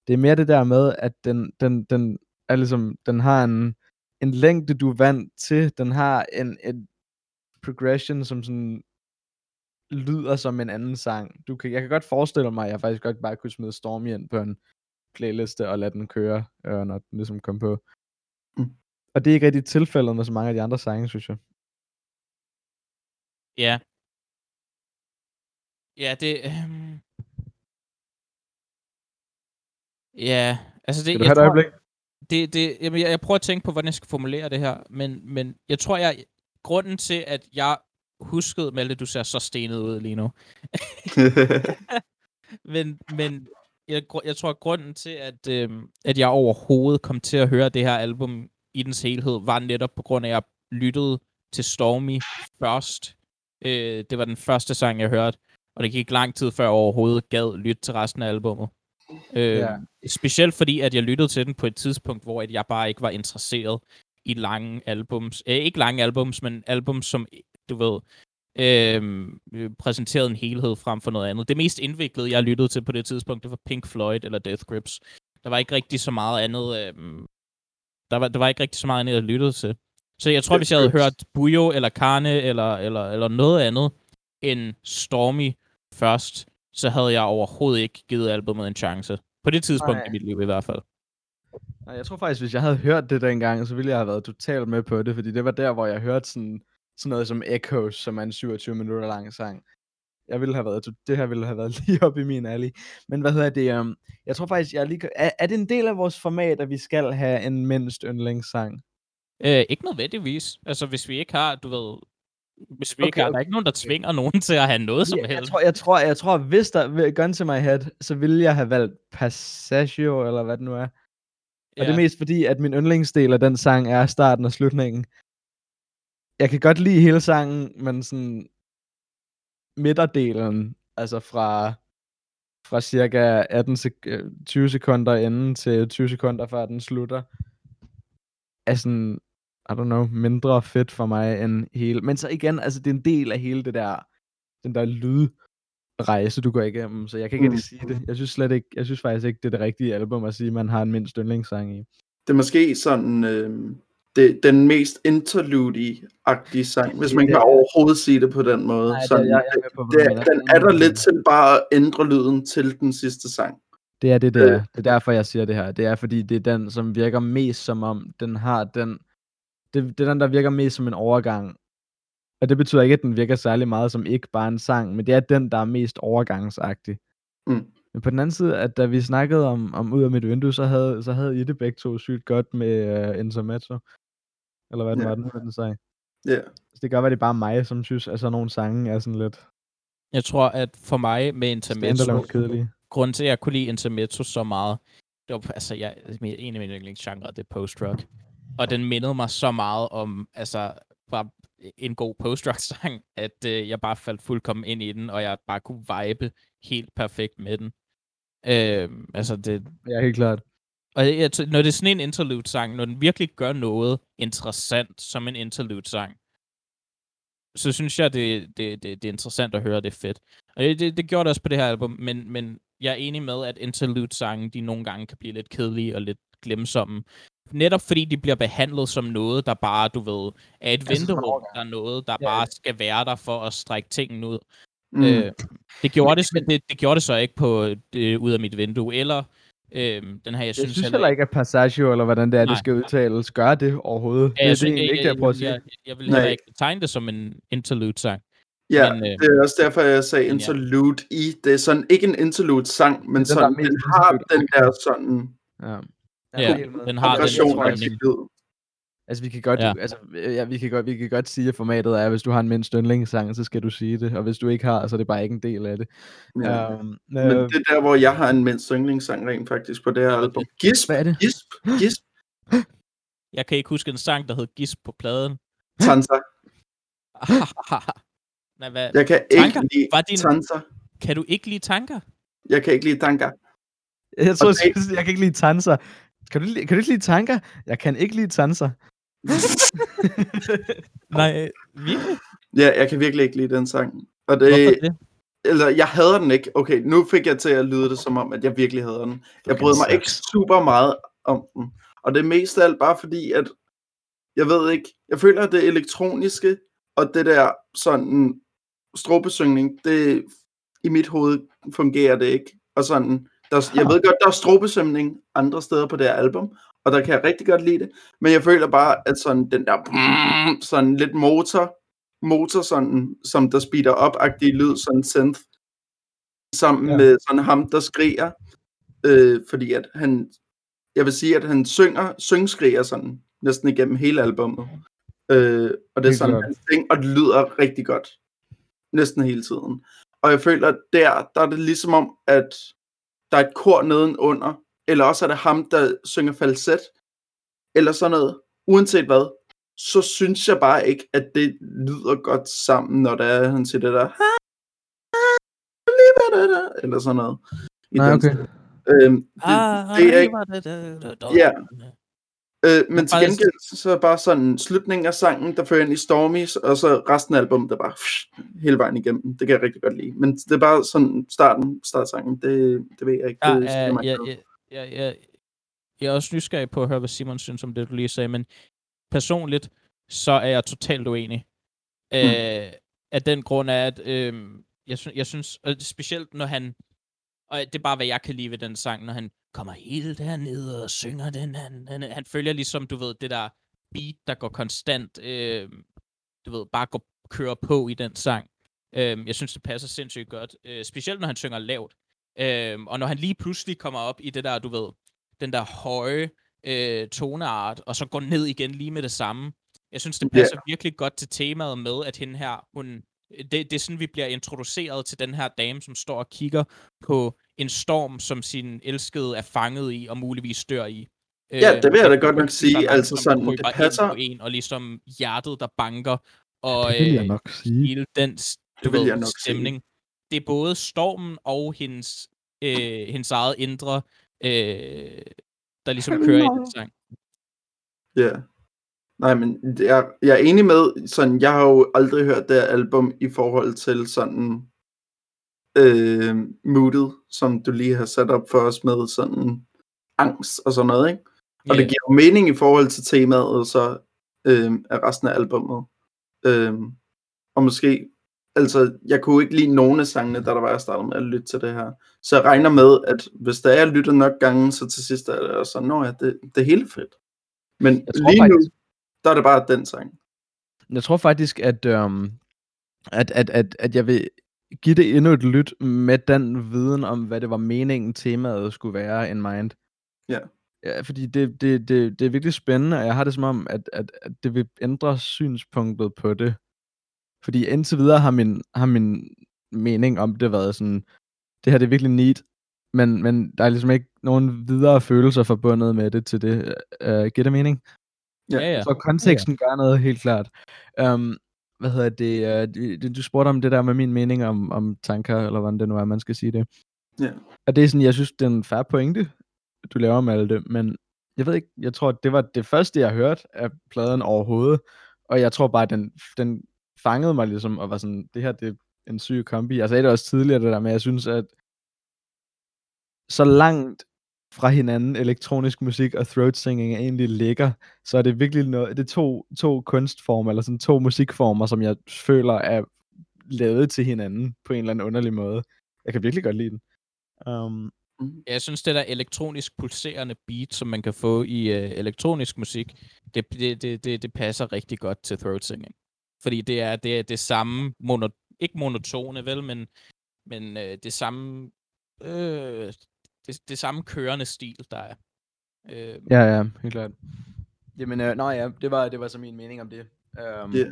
Det er mere det der med, at den, den, den, er ligesom, den har en, en længde, du er vant til. Den har en, en progression, som sådan lyder som en anden sang. Du kan, jeg kan godt forestille mig, at jeg faktisk godt bare kunne smide Stormy ind på en playliste og lade den køre, øh, når den ligesom kom på. Mm. Og det er ikke rigtig tilfældet med så mange af de andre sange, synes jeg. Ja. Ja, det... Øhm... Ja, altså det... Skal du jeg have et tror, øjeblik? det, det, jamen, jeg, jeg prøver at tænke på, hvordan jeg skal formulere det her, men, men jeg tror, jeg... Grunden til, at jeg huskede, Malte, du ser så stenet ud lige nu. men, men jeg, jeg tror, at grunden til, at, øhm, at jeg overhovedet kom til at høre det her album i dens helhed, var netop på grund af, at jeg lyttede til Stormy først. Øh, det var den første sang, jeg hørte, og det gik lang tid, før jeg overhovedet gad lytte til resten af albummet. Øh, Ja. Specielt fordi, at jeg lyttede til den på et tidspunkt, hvor at jeg bare ikke var interesseret i lange albums. Øh, ikke lange albums, men albums, som, du ved, øh, præsenterede en helhed frem for noget andet. Det mest indviklede, jeg lyttede til på det tidspunkt, det var Pink Floyd eller Death Grips. Der var ikke rigtig så meget andet... Øh, der, var, der var ikke rigtig så meget andet, jeg lyttede til. Så jeg tror, Death hvis jeg havde Grips. hørt Bujo eller Karne eller, eller, eller noget andet end Stormy først, så havde jeg overhovedet ikke givet albumet en chance. På det tidspunkt Nej. i mit liv i hvert fald. Nej, jeg tror faktisk, hvis jeg havde hørt det dengang, så ville jeg have været totalt med på det, fordi det var der, hvor jeg hørte sådan, sådan noget som Echoes, som er en 27 minutter lang sang. Jeg ville have været, det her ville have været lige op i min alley. Men hvad hedder det, um, jeg tror faktisk, jeg er lige, er, er det en del af vores format, at vi skal have en mindst yndlingssang? Øh, ikke nødvendigvis. Altså, hvis vi ikke har, du ved... Hvis vi okay, ikke Okay, der er ikke nogen, der tvinger nogen til at have noget som jeg, jeg, helst. tror, jeg, tror, jeg tror, hvis der gun to my head, så ville jeg have valgt Passaggio, eller hvad det nu er. Og det er mest fordi, at min yndlingsdel af den sang er starten og slutningen. Jeg kan godt lide hele sangen, men sådan midterdelen, altså fra, fra cirka 18 sek- øh, 20 sekunder inden til 20 sekunder før den slutter, er sådan, I don't know, mindre fedt for mig end hele. Men så igen, altså det er en del af hele det der, den der lydrejse, du går igennem, så jeg kan ikke Mm. rigtig sige det. Jeg synes slet ikke, jeg synes faktisk ikke, det er det rigtige album at sige, man har en mindst yndlingssang i. det er måske sådan øh, det, den mest interlude-agtige sang, hvis man kan overhovedet sige det på den måde. Nej, det, sådan, jeg, jeg er med på, det, den er der lidt til bare at ændre lyden til den sidste sang. Det er det, det Øh. Det er derfor, jeg siger det her. Det er, fordi det er den, som virker mest som om, den har den... Det, det er den, der virker mest som en overgang. Og det betyder ikke, at den virker særlig meget som ikke bare en sang, men det er den, der er mest overgangsagtig. Mm. Men på den anden side, at da vi snakkede om, om ud af mit vindue, så havde, så havde I det begge to sygt godt med uh, Intermezzo. Eller hvad den Ja. var, den, den sagde. Ja. Så det kan godt være, det er bare mig, som synes, at sådan nogle sange er sådan lidt Jeg tror, at for mig med Intermezzo, grunden til, at jeg kunne lide Intermezzo så meget, det var, altså, jeg, en af mine yndlingsgenre, det er post-rock. Og den mindede mig så meget om, altså, bare en god post-rock-sang, at øh, jeg bare faldt fuldkommen ind i den, og jeg bare kunne vibe helt perfekt med den. Øh, altså, det, Ja, helt klart. og jeg, når det er sådan en interlude-sang, når den virkelig gør noget interessant som en interlude-sang, så synes jeg, det, det, det, det er interessant at høre, det er fedt. Og det, det, det gjorde det også på det her album, men, men jeg er enig med, at interlude-sange, de nogle gange kan blive lidt kedelige og lidt glemsomme. Netop fordi de bliver behandlet som noget, der bare, du ved, er et Altså, venterum, der er noget, der Ja, bare skal være der for at strække tingene ud. Mm. Øh, det, gjorde det, men det, det gjorde det så ikke på det, ud af mit vindue, eller øh, den her, jeg, Jeg synes, synes heller ikke, at Passagio, eller hvordan det er, Nej. det skal udtales, gør det overhovedet. Ja, det, jeg, det er synes, egentlig jeg, ikke det, jeg prøver at sige. Jeg, jeg vil heller ikke betegne det som en interlude-sang. Ja, Men, øh, det er også derfor, jeg sagde men ja. interlude i. Det er sådan ikke en interlude-sang, men sådan, den har interlude. den der sådan Ja. Ja, jeg er helt med. den har den lyd. Altså, vi kan godt, Ja. ja. altså, ja, vi kan godt, vi kan godt sige, at formatet er, at hvis du har en mindst yndlingssang, så skal du sige det, og hvis du ikke har, så er det bare ikke en del af det. Ja. Um, Men det er der, hvor jeg har en mindst yndlingssang rent faktisk på det her er album. Gisp, Hvad er det? gisp, gisp, Jeg kan ikke huske en sang, der hed Gisp på pladen. Tanza. Nej, hvad? Jeg kan Tanker? ikke lide Var din- Tanza. Kan du ikke lide tanker? Jeg kan ikke lide tanker. jeg tror, og jeg, jeg kan ikke lide tanser. Kan du, kan du ikke lide tanker? Jeg kan ikke lide tanser. Nej, virkelig? Ja, jeg kan virkelig ikke lide den sang. Og det, Hvorfor det? eller jeg hader den ikke. Okay, nu fik jeg til at lyde det som om, at jeg virkelig hader den. Jeg Okay, bryder mig ikke super meget om den. Og det er mest af alt bare fordi, at jeg ved ikke, jeg føler, at det elektroniske og det der sådan strobesyngning, det i mit hoved fungerer det ikke. Og sådan, der, jeg ved godt, der er strobesømning andre steder på det her album, og der kan jeg rigtig godt lide det, men jeg føler bare, at sådan den der sådan lidt motor, motor sådan, som der speeder op agtig lyd, sådan synth, sammen Ja. med sådan ham, der skriger, øh, fordi at han, jeg vil sige, at han synger, syngskriger sådan, næsten igennem hele albummet. Øh, og det er sådan, han ting, og det lyder rigtig godt. Næsten hele tiden. Og jeg føler, at der, der er det ligesom om, at der er et kor nedenunder, eller også er det ham, der synger falset, eller sådan noget. Uanset hvad, så synes jeg bare ikke, at det lyder godt sammen, når der er, han siger det der, eller sådan noget. I Nej, okay. Øhm, det, Ah, det er ikke, Ja. Øh, men til gengæld, så er bare sådan slutningen af sangen, der fører ind i Stormies, og så resten af albumet, der bare pff, hele vejen igennem. Det kan jeg rigtig godt lide. Men det er bare sådan starten, startsangen, det, det ved jeg ikke. Ja, det, ja, mig ja, noget. ja, ja, ja, jeg er også nysgerrig på at høre, hvad Simon synes om det, du lige sagde, men personligt, så er jeg totalt uenig. Hmm. Øh, af den grund af, at øh, jeg, sy- jeg synes, og specielt når han, og det er bare, hvad jeg kan lide ved den sang, når han kommer helt derned og synger den, han, han, han følger ligesom, du ved, det der beat, der går konstant, øh, du ved, bare går, kører på i den sang. Øh, jeg synes, det passer sindssygt godt, øh, specielt når han synger lavt. Øhm, og når han lige pludselig kommer op i det der, du ved, den der høje øh, toneart, og så går ned igen lige med det samme. Jeg synes, det passer virkelig godt til temaet med, at hende her, hun, det, det er sådan, vi bliver introduceret til den her dame, som står og kigger på en storm, som sin elskede er fanget i, og muligvis dør i. Ja, det vil jeg da godt nok sige, der altså sådan, det passer. På en, og ligesom hjertet, der banker, og det vil jeg øh, nok sige. hele den du Det vil ved, jeg nok sige. stemning. Det er både stormen og hendes, øh, hendes eget indre, øh, der ligesom kører i den sang. Ja. Nej, men det er, jeg er enig med, sådan, jeg har jo aldrig hørt det her album i forhold til sådan øh, moodet, som du lige har sat op for os med sådan angst og sådan noget, ikke? Og det Ja. giver jo mening i forhold til temaet, så øh, af resten af albummet. Øh, og måske, altså, jeg kunne ikke lide nogen af sangene, da der var, jeg startede med at lytte til det her. Så jeg regner med, at hvis der er lyttet nok gange, så til sidst er det også sådan, nå ja, det, det er helt fedt. Men Jeg tror lige nu, faktisk- der er det bare den sang. Jeg tror faktisk, at, øhm, at, at, at, at jeg vil give det endnu et lyt med den viden om, hvad det var meningen temaet skulle være in mind. Ja. Ja, fordi det, det, det, det er virkelig spændende, og jeg har det som om, at, at, at det vil ændre synspunktet på det. Fordi indtil videre har min, har min mening om det været sådan, det her det er virkelig neat, men, men der er ligesom ikke nogen videre følelser forbundet med det til det. Uh, giver det mening? Ja. Ja, ja. Så konteksten gør noget helt klart. Um, hvad hedder det, uh, du, du spurgte om det der med min mening om, om tanker, eller hvordan det nu er, man skal sige det. Ja. Og det er sådan, jeg synes, det er en færre pointe, du laver med alt det, men jeg ved ikke, jeg tror, det var det første, jeg hørte af pladen overhovedet, og jeg tror bare, den, den fangede mig ligesom, og var sådan, det her, det er en syg kombi. Jeg sagde det også tidligere, det der med, jeg synes, at så langt fra hinanden elektronisk musik og throat singing egentlig ligger, så er det virkelig noget, det er to, to kunstformer, eller sådan to musikformer, som jeg føler er lavet til hinanden på en eller anden underlig måde. Jeg kan virkelig godt lide den. Um, Ja, Jeg synes, det der elektronisk pulserende beat, som man kan få i øh, elektronisk musik, det, det, det, det, det passer rigtig godt til throat singing. Fordi det er det, er det samme, mono, ikke monotone vel, men, men øh, det samme øh, det, det samme kørende stil, der er. Øh, ja, ja, helt klart. Jamen, øh, nej, ja, det var, det var så min mening om det. Um, Ja.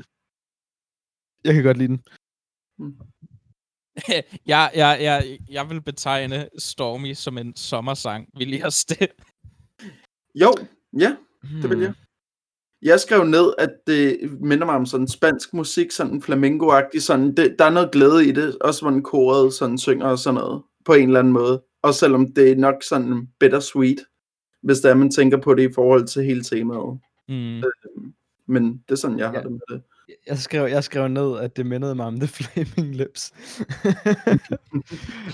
Jeg kan godt lide den. jeg, jeg, jeg, jeg vil betegne Stormy som en sommersang. Vil I også det? Jo, ja, det vil jeg. Jeg skrev ned, at det minder mig om sådan spansk musik, sådan flamenco-agtig, sådan, det, der er noget glæde i det, også hvor den koret sådan synger og sådan noget, på en eller anden måde. Også selvom det er nok sådan bittersweet, hvis det er, man tænker på det i forhold til hele temaet. Mm. Men det er sådan, jeg har Ja. det med det. Jeg skrev, jeg skrev ned, at det mindede mig om The Flaming Lips.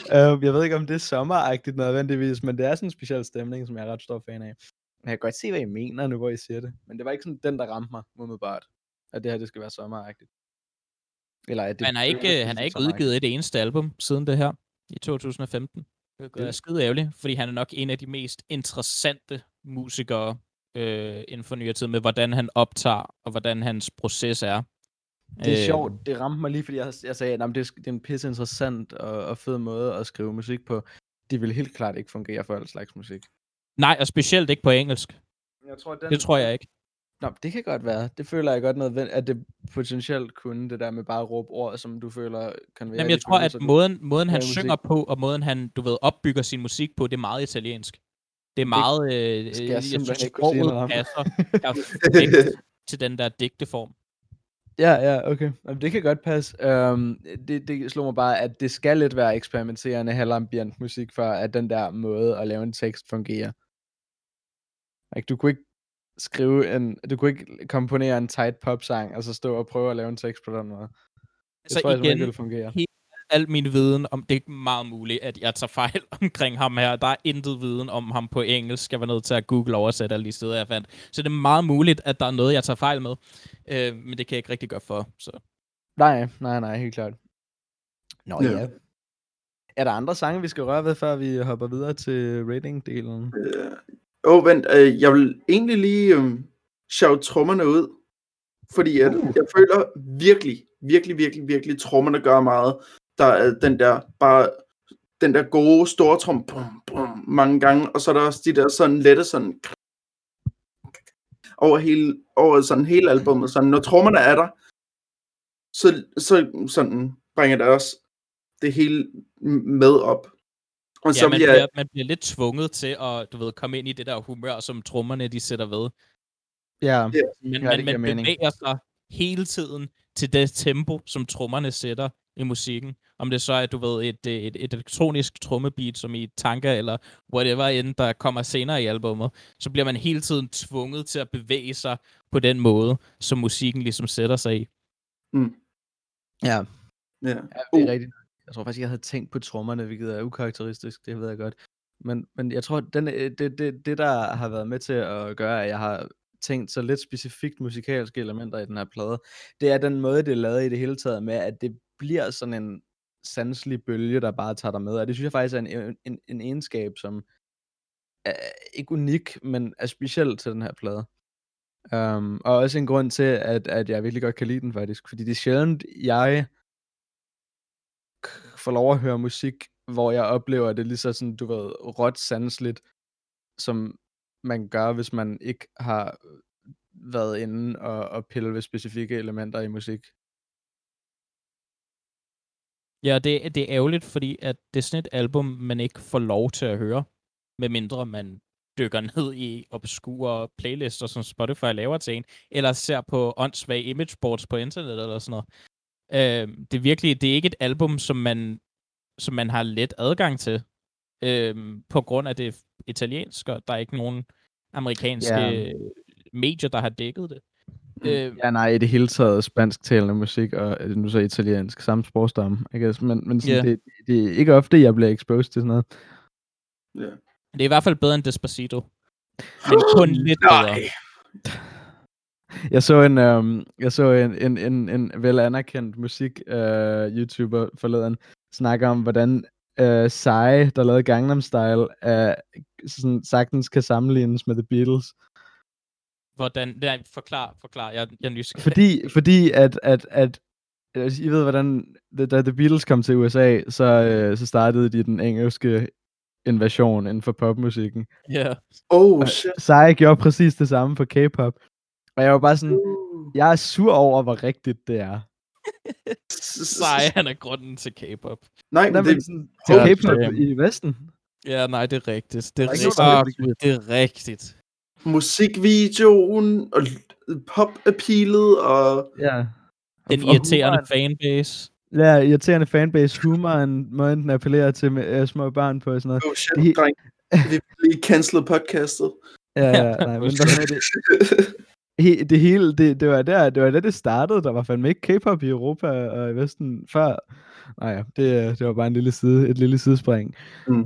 uh, jeg ved ikke, om det er sommeragtigt nødvendigvis, men det er sådan en speciel stemning, som jeg er ret stor fan af. Men jeg kan godt se, hvad I mener nu, hvor I siger det. Men det var ikke sådan den, der ramte mig umiddelbart. At det her, det skal være sommeragtigt. Eller at det Han har ikke, øh, han har som ikke udgivet et eneste album siden det her, i 2015. Det er skide ærgerligt, fordi han er nok en af de mest interessante musikere øh, inden for nyere tid, med hvordan han optager, og hvordan hans proces er. Det er Øh, sjovt. Det ramte mig lige, fordi jeg, jeg sagde, at det, det er en pisse interessant og, og fed måde at skrive musik på. Det vil helt klart ikke fungere for al slags musik. Nej, og specielt ikke på engelsk. Jeg tror, den, Det tror jeg ikke. Nå, det kan godt være. Det føler jeg godt noget, at det potentielt kunne, det der med bare at råbe ord, som du føler konvejer Jamen, jeg tror, at måden, måden han musik. synger på, og måden han, du ved, opbygger sin musik på, det er meget italiensk. Det er meget, øh, skal jeg jeg synes, ikke sproget passer til den der digteform. Ja, ja, okay. Jamen, det kan godt passe. Um, det, det slår mig bare, at det skal lidt være eksperimenterende halvambient musik, for at den der måde at lave en tekst fungerer. Like, du kunne ikke skrive en, du kunne ikke komponere en tight pop-sang, og så stå og prøve at lave en tekst på den måde. Det Så tror jeg simpelthen igen, ikke, ville fungere. al min viden om, det er meget muligt, at jeg tager fejl omkring ham her. Der er intet viden om ham på engelsk. Jeg var nødt til at google oversætte alle de steder, jeg fandt. Så det er meget muligt, at der er noget, jeg tager fejl med. Øh, men det kan jeg ikke rigtig gøre for. Så. Nej, nej, nej, helt klart. Nå Ja. ja. ja. Er der andre sange, vi skal røre ved, før vi hopper videre til rating-delen? Åh, oh, vent, øh, jeg vil egentlig lige øh, shout trommerne ud, fordi at, Uh. jeg føler virkelig, virkelig, virkelig, virkelig, trommerne gør meget. Der er den der, bare den der gode store trom, bum, bum, mange gange, og så er der også de der sådan lette sådan over hele, over sådan hele albummet. Sådan, når trommerne er der, så, så sådan bringer det også det hele med op. Og så Ja, man, vil jeg, bliver, man bliver lidt tvunget til at du ved, komme ind i det der humør, som trommerne de sætter ved. Ja, Men, Ja, man, man mening. bevæger sig hele tiden til det tempo, som trommerne sætter i musikken. Om det så er, du ved, et, et, et elektronisk trommebeat, som i Tanka, eller whatever end, der kommer senere i albummet, så bliver man hele tiden tvunget til at bevæge sig på den måde, som musikken ligesom sætter sig i. ja, ja. ja det Uh. er rigtigt. Jeg tror faktisk, jeg havde tænkt på trommerne, hvilket er ukarakteristisk, det ved jeg godt. Men, men jeg tror, den, øh, det, det, det, der har været med til at gøre, at jeg har tænkt så lidt specifikt musikalske elementer i den her plade, det er den måde, det er lavet i det hele taget med, at det bliver sådan en sanselig bølge, der bare tager dig med. Og det synes jeg faktisk er en, en, en egenskab, som er ikke unik, men er speciel til den her plade. Um, og også en grund til, at, at jeg virkelig godt kan lide den faktisk. Fordi det er sjældent, jeg får lov at høre musik, hvor jeg oplever det lige så sådan, du ved, råt sandsligt, som man gør, hvis man ikke har øh, været inde og, og pille ved specifikke elementer i musik. Ja, det, det er ærgerligt, fordi at det er sådan et album, man ikke får lov til at høre, medmindre man dykker ned i obskure playlister, som Spotify laver til en, eller ser på åndssvage imageboards på internettet eller sådan noget. Øh, det er virkelig, det er ikke et album, som man, som man har let adgang til, øh, på grund af det italienske, der er ikke nogen amerikanske Ja. medier, der har dækket det. Øh, Ja, nej, i det hele taget spansktalende musik, og øh, nu så italiensk, samme sprogstamme, I guess. Men, men sådan, Ja. det, det er ikke ofte, jeg bliver exposed til sådan noget. Ja. det er i hvert fald bedre end Despacito. Men kun lidt bedre. Nej. Jeg så en, øhm, jeg så en, en, en, en vel anerkendt musik øh, YouTuber forleden snakke om, hvordan øh, Psy, der lavede Gangnam Style, øh, sådan, sagtens kan sammenlignes med The Beatles. Hvordan, nej, forklar, forklar, jeg, jeg er nysgerrig. Fordi, fordi at, at, at I ved, hvordan, da- The Beatles kom til USA, så, øh, så startede de den engelske invasion inden for popmusikken. Ja. Oh, shit. Psy gjorde præcis det samme for K-pop. Og jeg var bare sådan, Uh. jeg er sur over, hvor rigtigt det er. Sej, han er grunden til K-pop. Nej, men det, sådan, Ja, til K-pop damn. i Vesten. Ja, nej, det er rigtigt. Det er, Der er rigtigt. noget, der er det er rigtigt. musikvideoen og pop-appealet og... Ja. Den Og- og irriterende humoren- fanbase. Ja, irriterende fanbase, humoren, måden den appellerer til med, uh, små børn på og sådan noget. Oh shit, Det- dreng. Vi bliver lige cancelet podcastet. Ja, ja, nej, men hvad hedder det, he, det hele, det, det, var der, det var der, det startede. Der var fandme ikke K-pop i Europa og i Vesten før. Nej, ja, det, det var bare en lille side, et lille sidespring. Øh,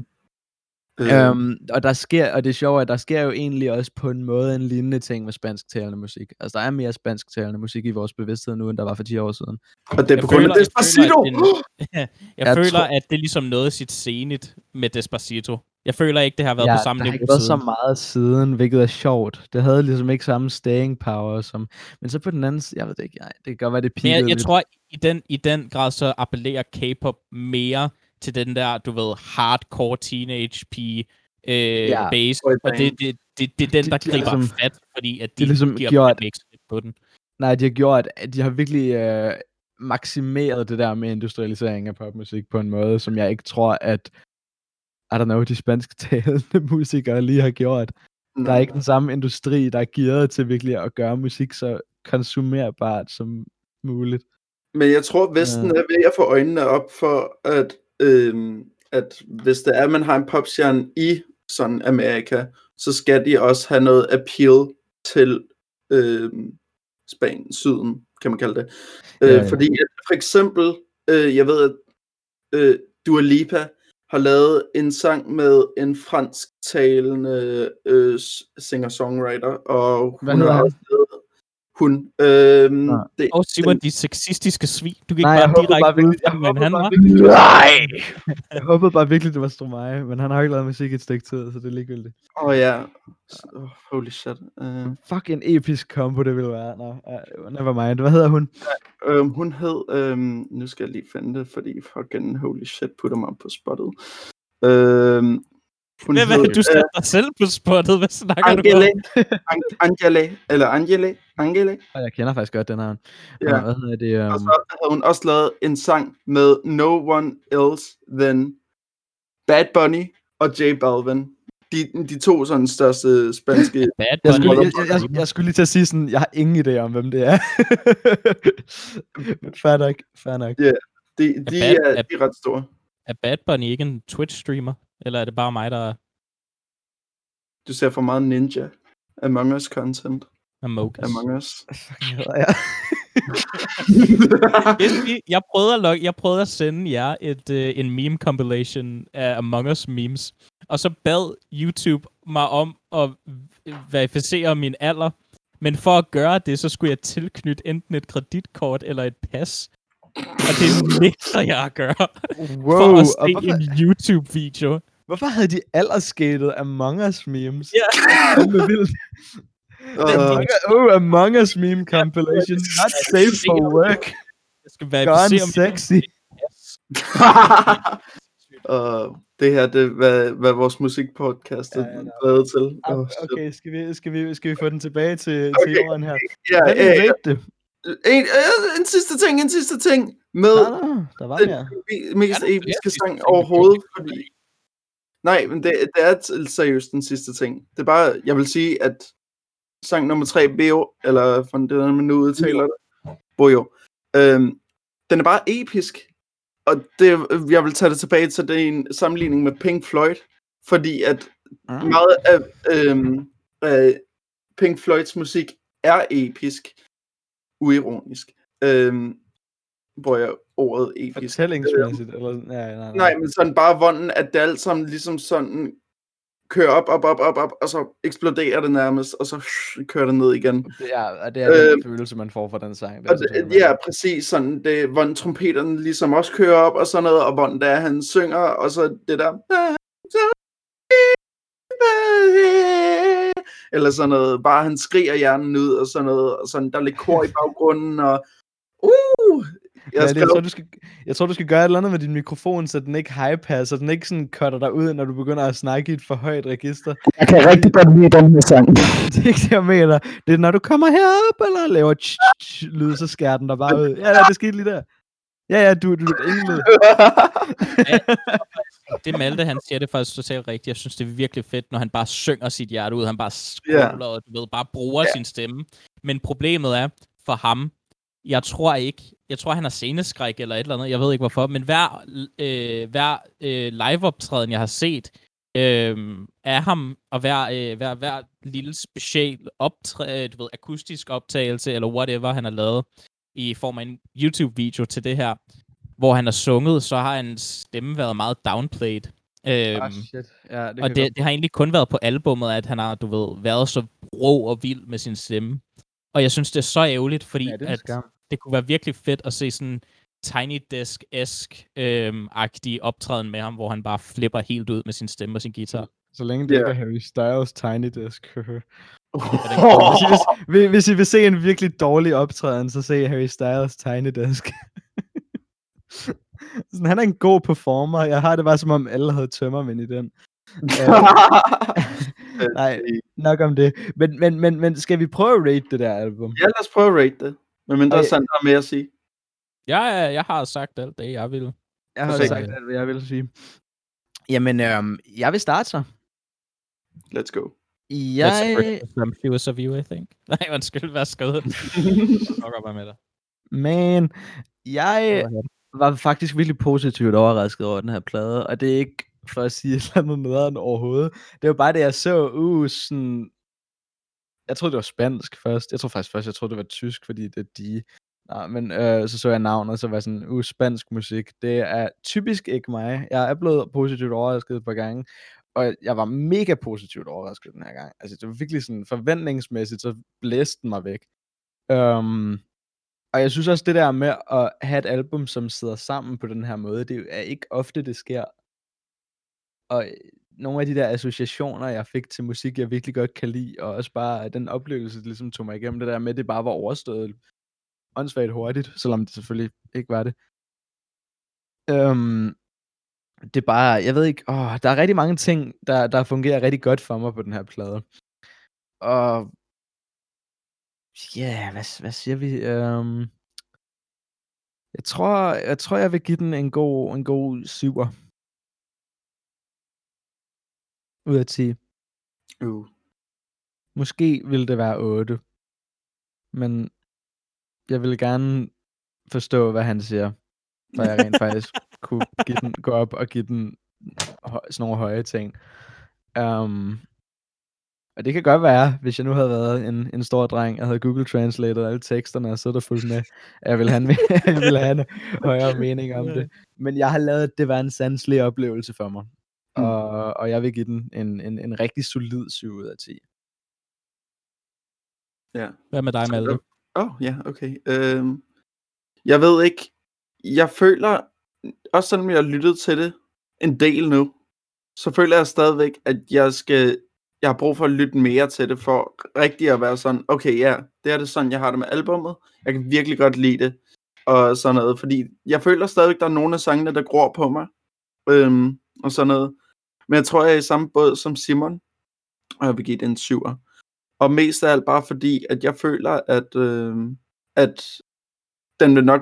Um, og der sker, og det er sjovt, at der sker jo egentlig også på en måde en lignende ting med spansktalende musik. Altså, der er mere spansktalende musik i vores bevidsthed nu, end der var for 10 år siden. og det er på grund af føler- jeg Despacito! føler, at Jeg, Jeg føler, tror- at det ligesom nåede sit zenit med Despacito. Jeg føler ikke, det har været ja, på samme niveau ikke været så siden. meget siden, hvilket er sjovt. Det havde ligesom ikke samme staying power som... Men så på den anden side, jeg ved det ikke, nej, det kan godt være, det peakede jeg, jeg lidt. tror, i den, i den grad så appellerer K-pop mere til den der, du ved, hardcore teenage pige øh, Ja, base. Og det, band. det, det, det er den, De- der de har griber ligesom- fat, fordi at de de, har ligesom giver gjort- på den. Nej, de har gjort, at de har virkelig øh, maksimeret det der med industrialisering af popmusik på en måde, som jeg ikke tror, at I don't know, de spansktalende musikere lige har gjort. Der er ikke den samme industri, der er gearet til virkelig at gøre musik så konsumerbart som muligt. Men jeg tror, Vesten er ved at få øjnene op for, at, øhm, at hvis det er, at man har en popstjerne i sådan Amerika, så skal de også have noget appeal til øhm, Spanien, syden, kan man kalde det. Øh, Ja, ja. Fordi for eksempel, øh, jeg ved, at øh, Dua Lipa har lavet en sang med en fransktalende øh, singer-songwriter, og Hvad hun hedder har også lavet hun. Øhm, Nå. det, Og Simon, de sexistiske svin. Du kan ikke Nej, bare direkte bare virkelig- jeg men håber han bare var. virkelig- Nej! Jeg håbede bare virkelig, det var Stromae, men han har jo ikke lavet musik i et stykke tid, så det er ligegyldigt. Åh oh, ja. Oh, holy shit. Uh, Fuck en episk combo, det ville være. Nå, uh, never mind. Hvad hedder hun? um, hun hed, um, nu skal jeg lige finde det, fordi fucking holy shit putter mig på spottet. Um, hun Hvem er hed, du sætter dig selv på spottet? Hvad snakker du Angele, om? An- Angele, eller Angele, Angele. Oh, jeg kender faktisk godt den her. Ja. Hvad hedder det? Og Um... så havde hun også lavet en sang med No One Else Than Bad Bunny og J Balvin. De, de to sådan største spanske... Bad Jeg Bunny. skulle, jeg, jeg, jeg, jeg skulle lige til at sige sådan, jeg har ingen idé om, hvem det er. Men fair nok, fair nok. De, de, Bad- er, er- de er ret store. Er Bad Bunny ikke en Twitch-streamer? Eller er det bare mig, der er Du ser for meget Ninja. Among Us content. Among Us? Among Us. Jeg, jeg, prøvede at log, jeg prøvede at sende jer et, øh, en meme compilation af Among Us memes, og så bad YouTube mig om at verificere min alder, men for at gøre det, så skulle jeg tilknytte enten et kreditkort eller et pas. Og det nægter jeg at gøre, Wow, for at og se hvorfor, en YouTube-video. hvorfor havde de aldersskatet Among Us memes? Ja. Fandme vildt. Og, oh, Among Us meme compilation, not safe for work, Jeg skal gone verificere mit sexy. og det her, det er, hvad, hvad vores musikpodcast er Ja, lavet til. Oh. Okay, skal vi, skal, vi, skal vi få den tilbage til, Okay. til jorden her? Ja, Hvad vil ja, ja. det? En, øh, en sidste ting, en sidste ting. Med Nå, nå, der var den mere. me- mest Ja, episke ja, sang det- overhovedet, fordi Nej, men det, det er seriøst den sidste ting. Det er bare, jeg vil sige, at sang nummer 3, Beo, eller fra det der, man nu udtaler det, Bojo, øhm, den er bare episk. Og det, jeg vil tage det tilbage til, det er en sammenligning med Pink Floyd, fordi at Ah. meget af øhm, øh, Pink Floyds musik er episk, uironisk. Øhm, hvor jeg ordet episk. Fortællingsmæssigt, eller. Ja, nej, nej. Nej, men sådan bare hvordan, at det alt sammen ligesom sådan kører op, op, op, op, op, og så eksploderer det nærmest, og så kører det ned igen. Det er, og det er den Øhm, følelse, man får fra den sang. Og synes jeg, det, ja, præcis sådan, det, hvordan trompeterne ligesom også kører op, og sådan noget, og hvordan der han synger, og så det der... Eller sådan noget, bare han skriger hjernen ud, og sådan noget, og sådan, der er lidt kor i baggrunden, og... Uh! Jeg Ja, det, jeg, tror, du skal, jeg tror, du skal gøre et eller andet med din mikrofon, så den ikke high så den ikke sådan cutter dig ud, når du begynder at snakke i et for højt register. Jeg kan rigtig godt lide den her sang. Det er ikke det, jeg mener. Det er, når du kommer herop, eller laver tsch, tsch, lyd, så skærer den dig bare ud. Ja, ja, det skete lige der. Ja, ja, du, du er lyd. Det Malte, han siger det faktisk totalt rigtigt. Jeg synes, det er virkelig fedt, når han bare synger sit hjerte ud. Han bare skråler, og du ved, bare bruger sin stemme. Men problemet er, for ham, jeg tror ikke, jeg tror, han har sceneskræk eller et eller andet, jeg ved ikke hvorfor, men hver, øh, hver øh, liveoptræden, jeg har set, øh, af ham, og hver, øh, hver, hver lille special optræ, du ved, akustisk optagelse, eller whatever, han har lavet, i form af en YouTube-video til det her, hvor han har sunget, så har hans stemme været meget downplayed. Øhm, Ah, shit. Ja, det og det, det har egentlig kun været på albummet, at han har, du ved, været så rå og vild med sin stemme. Og jeg synes, det er så ærgerligt, fordi ja, det at skam. det kunne være virkelig fedt at se sådan Tiny Desk-esk øhm, optræden med ham, hvor han bare flipper helt ud med sin stemme og sin guitar. Så længe det ikke er Harry Styles Tiny Desk. hvis, I vil, hvis- hvis I vil se en virkelig dårlig optræden, så se Harry Styles Tiny Desk. Sådan, han er en god performer. Jeg har det bare som om alle havde tømmermænd i den. Øh, nej, nok om det. Men, men, men, men skal vi prøve at rate det der album? Ja, lad os prøve at rate det. Men mindre Og- Sandra har mere at sige. Jeg, jeg har sagt alt det, jeg vil. Jeg har sagt alt, hvad jeg vil sige. Jamen, øhm, jeg vil starte så. Let's go. Jeg... That's pretty presumptuous of you, I think. Nej, undskyld, hvad skal Jeg nok bare med dig. Man, jeg var faktisk virkelig positivt overrasket over den her plade, og det er ikke for at sige et eller andet nederen overhovedet. Det var bare det, jeg så, uh, sådan... Jeg troede, det var spansk først. Jeg tror faktisk først, jeg troede, det var tysk, fordi det er de. Nej, men øh, så så jeg navnet, og så var sådan, uh, spansk musik. Det er typisk ikke mig. Jeg er blevet positivt overrasket et par gange, og jeg var mega positivt overrasket den her gang. Altså, det var virkelig sådan, forventningsmæssigt, så blæste den mig væk. Um, og jeg synes også, det der med at have et album, som sidder sammen på den her måde, det er ikke ofte, det sker. Og øh, nogle af de der associationer, jeg fik til musik, jeg virkelig godt kan lide, og også bare øh, den oplevelse, det ligesom tog mig igennem det der med, det bare var overstået åndssvagt hurtigt, selvom det selvfølgelig ikke var det. Øhm, det er bare, jeg ved ikke, åh, der er rigtig mange ting, der, der fungerer rigtig godt for mig på den her plade. Og ja, hvad, hvad siger vi? Øhm, jeg tror, jeg tror, jeg vil give den en god, en god syver. Ud af 10. Uh. Måske ville det være 8. Men jeg vil gerne forstå, hvad han siger. Så jeg rent faktisk kunne give den, gå op og give den sådan nogle høje ting. Um, og det kan godt være, hvis jeg nu havde været en, en stor dreng, jeg havde Google Translate alle teksterne og siddet og fulgt med, at jeg ville have en, jeg ville have en højere mening om det. Men jeg har lavet, at det var en sanselig oplevelse for mig. Mm. Og, og jeg vil give den en, en, en rigtig solid 7 ud af 10. Ja. Hvad med dig, Malte? Åh, oh, ja, okay. Øhm, jeg ved ikke, jeg føler, også selvom jeg har lyttet til det en del nu, så føler jeg stadigvæk, at jeg skal, jeg har brug for at lytte mere til det, for rigtig at være sådan, okay, ja, det er det sådan, jeg har det med albummet. Jeg kan virkelig godt lide det, og sådan noget, fordi jeg føler stadigvæk, der er nogle af sangene, der gror på mig, øhm, og sådan noget. Men jeg tror, jeg er i samme båd som Simon, og jeg vil give den en syver. Og mest af alt bare fordi, at jeg føler, at, øh, at den vil nok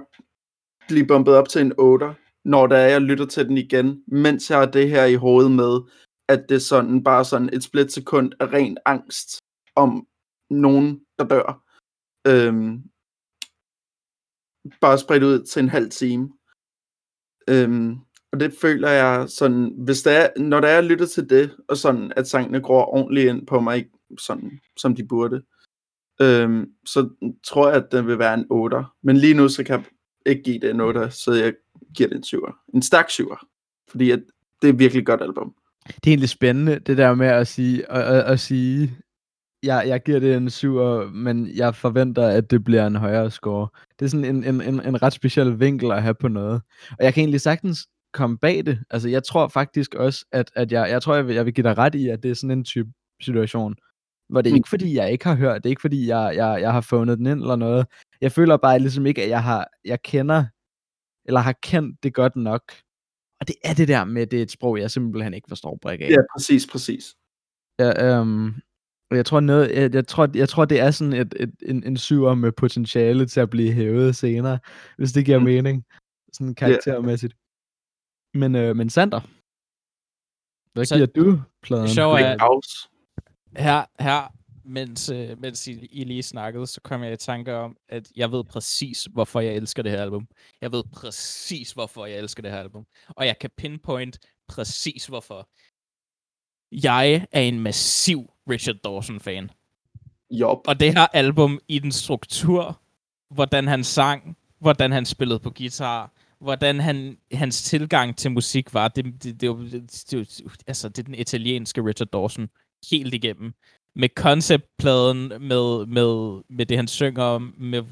blive bumpet op til en 8, når der er, jeg lytter til den igen, mens jeg har det her i hovedet med, at det er sådan bare sådan et splitsekund af ren angst om nogen, der dør. Øhm, bare spredt ud til en halv time. Øhm, og det føler jeg sådan, hvis der er, når der er lyttet til det, og sådan, at sangene går ordentligt ind på mig, sådan, som de burde, øhm, så tror jeg, at den vil være en 8. Men lige nu, så kan jeg ikke give det en 8, så jeg giver det en 7. En stærk 7. Fordi at det er et virkelig godt album. Det er egentlig spændende, det der med at sige, at, at, at sige jeg, jeg giver det en 7, men jeg forventer, at det bliver en højere score. Det er sådan en, en, en, en ret speciel vinkel at have på noget. Og jeg kan egentlig sagtens komme bag det. Altså, jeg tror faktisk også, at, at jeg, jeg tror, jeg vil, jeg vil give dig ret i, at det er sådan en type situation, hvor det er Mm. ikke fordi, jeg ikke har hørt, det er ikke fordi, jeg, jeg, jeg har fundet den ind eller noget. Jeg føler bare ligesom ikke, at jeg har, jeg kender, eller har kendt det godt nok. Og det er det der med, det er et sprog, jeg simpelthen ikke forstår brik af. Ja, præcis, præcis. Ja, øhm, og jeg tror noget, jeg, jeg, tror, jeg tror, det er sådan et, et, en, en syver med potentiale til at blive hævet senere, hvis det giver Mm. mening, sådan karaktermæssigt. Men, øh, men Sander, hvad Så- giver du pladen? Det sjove er, er her, her mens, øh, mens I, I lige snakkede, så kom jeg i tanke om, at jeg ved præcis, hvorfor jeg elsker det her album. Jeg ved præcis, hvorfor jeg elsker det her album. Og jeg kan pinpoint præcis, hvorfor. Jeg er en massiv Richard Dawson-fan. Jop. Og det her album i den struktur, hvordan han sang, hvordan han spillede på guitar, hvordan han, hans tilgang til musik var, det, det, det, det, det, det, altså, det er den italienske Richard Dawson helt igennem. Med conceptpladen, med, med, med det han synger om, med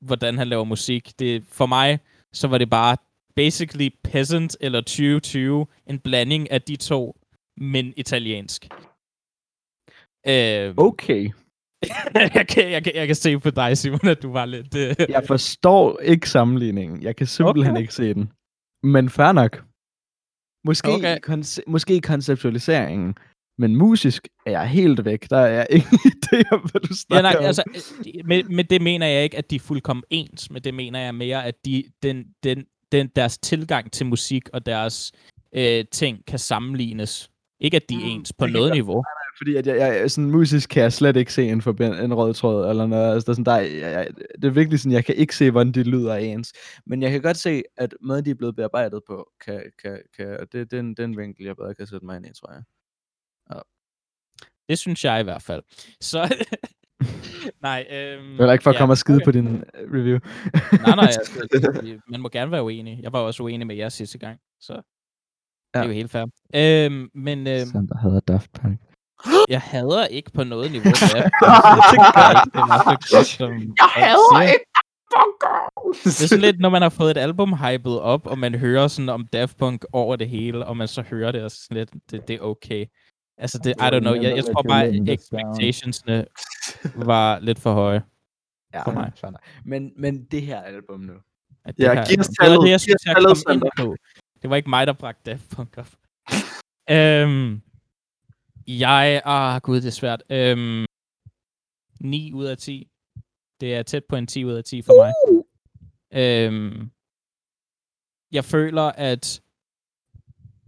hvordan han laver musik. Det, for mig, så var det bare basically Peasant eller 2020, en blanding af de to, men italiensk. Øh, Okay, jeg, kan, jeg, kan, jeg kan se på dig, Simon, at du var lidt... Øh... jeg forstår ikke sammenligningen. Jeg kan simpelthen Okay. ikke se den. Men fair nok. Måske, okay. konce- måske konceptualiseringen, men musisk er jeg helt væk. Der er jeg ingen idé om, hvad du Ja, snakker nej, om. altså, øh, med, med det mener jeg ikke, at de er fuldkommen ens, men det mener jeg mere, at de, den, den, den, deres tilgang til musik og deres øh, ting kan sammenlignes. Ikke, at de er Mm, ens på noget niveau. Fordi at jeg, jeg, sådan musisk kan jeg slet ikke se en, forbind, en rød tråd eller noget. Altså, der er sådan, der, er- jeg, jeg, det er virkelig sådan, jeg kan ikke se, hvordan de lyder ens. Men jeg kan godt se, at måden, de er blevet bearbejdet på, kan, kan, kan, det, det, er en, det er en vinkel, jeg bedre kan sætte mig ind i, tror jeg. Det synes jeg i hvert fald. Så... nej, øhm, Det er ikke for at ja, komme og skide okay. på din øh, review. Nej, nej, altså, man må gerne være uenig. Jeg var også uenig med jer sidste gang, så ja. det er jo helt fair. Øhm, men øhm, Sander hader Daft Punk. jeg hader ikke på noget niveau. jeg- jeg er som hader ikke Det er sådan lidt, når man har fået et album hypet op, og man hører sådan om Daft Punk over det hele, og man så hører det, og sådan lidt, det, det er okay. Altså, det, I don't know. Jeg, jeg tror bare, expectationsne var lidt for høje. Ja, For mig. nok. Men, men det her album nu. At Ja, her, giv os det var tallet, det, jeg synes, jeg tallet, kom ind på. Det var ikke mig, der bragte Daft Punk op. øhm, jeg... Ah, gud, det er svært. Øhm, 9 ud af 10. Det er tæt på en 10 ud af 10 for mig. Øhm, jeg føler, at...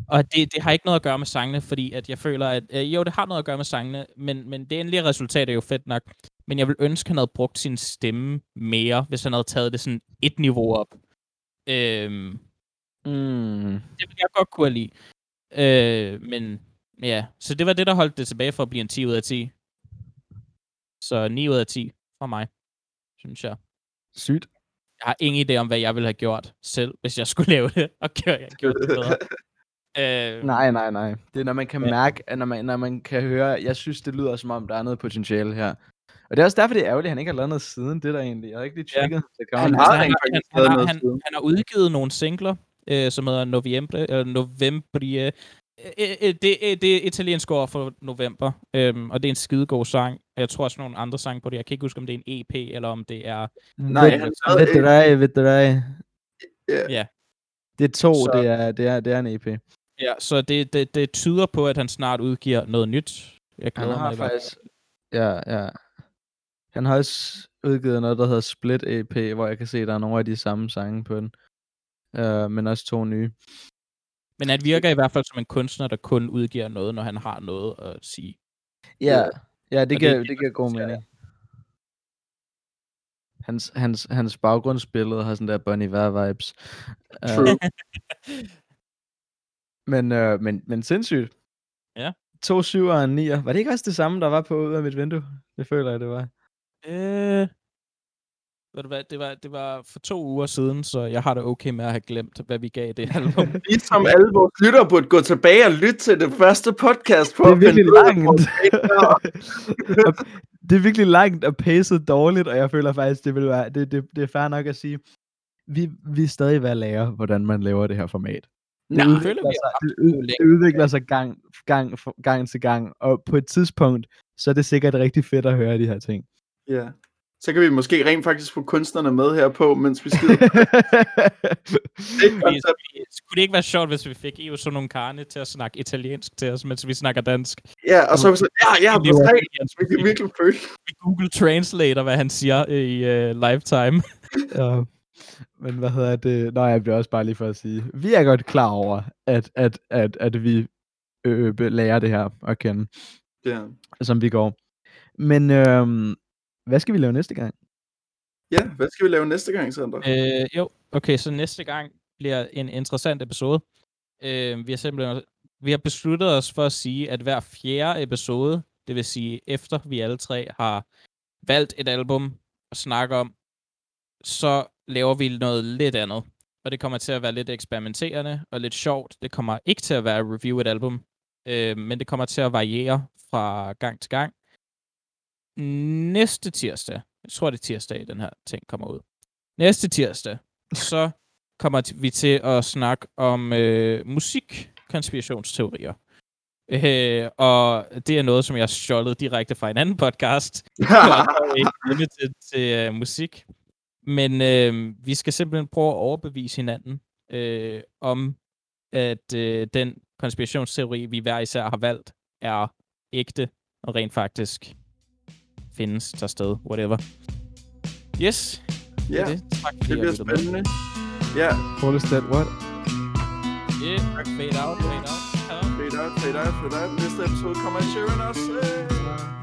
Og det, det har ikke noget at gøre med sangene, fordi at jeg føler, at... Øh, jo, det har noget at gøre med sangene, men, men det endelige resultat er jo fedt nok. Men jeg vil ønske, at han havde brugt sin stemme mere, hvis han havde taget det sådan et niveau op. Øhm, Mm. det ville jeg godt kunne lide. Øh, men ja, så det var det, der holdt det tilbage for at blive en 10 ud af 10. Så 9 ud af 10 fra mig, synes jeg. Sygt. Jeg har ingen idé om, hvad jeg ville have gjort selv, hvis jeg skulle lave det, og gjort, gjort det bedre. øh, Nej, nej, nej. Det er, når man kan Ja. mærke, at når man, når man kan høre, jeg synes, det lyder som om, der er noget potentiale her. Og det er også derfor, det er ærgerligt, at han ikke har lavet noget siden det der egentlig. Jeg har ikke lige Ja. tjekket. Det Han har han, har, han, han har udgivet nogle singler, øh, som hedder Novembre, eller Novembrie. Øh, øh, det, øh, det er italiensk ord for november, øhm, og det er en skidegod sang. Jeg tror også nogle andre sange på det. Jeg kan ikke huske, om det er en EP, eller om det er... Nej, Ved- han ved hvad, ved du hvad? Ja. Ja. Det er to, Så- det, er, det, er, det er en EP. Ja, så det, det, det tyder på, at han snart udgiver noget nyt. Jeg Han mig har fald. faktisk... Ja, ja. Han har også udgivet noget, der hedder Split EP, hvor jeg kan se, at der er nogle af de samme sange på den. Uh, men også to nye. Men han virker i hvert fald som en kunstner, der kun udgiver noget, når han har noget at sige. Ja, ja det, det giver, er det, det, giver god mening. Hans, hans, hans baggrundsbillede har sådan der Bon Iver-vibes. True. men, øh, men, men sindssygt. Ja. To syver og en nier. Var det ikke også det samme, der var på ud af mit vindue? Det føler jeg, det var. Øh, ved du hvad, det var, det var for to uger siden, så jeg har det okay med at have glemt, hvad vi gav det album. Ligesom alle vores lyttere burde gå tilbage og lytte til det første podcast. For Det er virkelig langt. er. Det er virkelig langt og pacet dårligt, og jeg føler faktisk, det vil være, det, det, det er fair nok at sige, vi, vi er stadig ved at lære, hvordan man laver det her format. Det føler, udvikler vi har sig, det, det det udvikler sig gang, gang, gang til gang, og på et tidspunkt, så er det sikkert rigtig fedt at høre de her ting. Ja. Så kan vi måske rent faktisk få kunstnerne med her på, mens vi skider. det skulle det ikke være sjovt, hvis vi fik Evo nogle Carne til at snakke italiensk til os, mens vi snakker dansk? Ja, og så er vi så, ja, ja, Det er. Vi kan virkelig føle. Vi Google Translator, hvad han siger i uh, lifetime. ja. Men hvad hedder det? Nå, jeg bliver også bare lige for at sige, vi er godt klar over, at, at, at, at vi øh, øh, lærer det her at kende, Ja. som vi går. Men øhm, hvad skal vi lave næste gang? ja, hvad skal vi lave næste gang, Sander? Øh, jo, okay, så næste gang bliver en interessant episode. Øh, vi har simpelthen vi har besluttet os for at sige, at hver fjerde episode, det vil sige efter vi alle tre har valgt et album at snakke om, så laver vi noget lidt andet. Og det kommer til at være lidt eksperimenterende og lidt sjovt. Det kommer ikke til at være at review et album, øh, men det kommer til at variere fra gang til gang. Næste tirsdag, jeg tror det er tirsdag, den her ting kommer ud. Næste tirsdag, så kommer vi til at snakke om øh, musikkonspirationsteorier. Øh, og det er noget, som jeg stjålet direkte fra en anden podcast. limited til uh, musik. Men øh, vi skal simpelthen prøve at overbevise hinanden øh, om, at øh, den konspirationsteori, vi hver især har valgt, er ægte og rent faktisk findes der sted, whatever. Yes, det ja, er det. Tak det bliver spændende. Ja, Hold that what? Yeah, fade out, fade out. Hello. fade out, fade out, fade out. Næste episode kommer i Sharon også. Øh.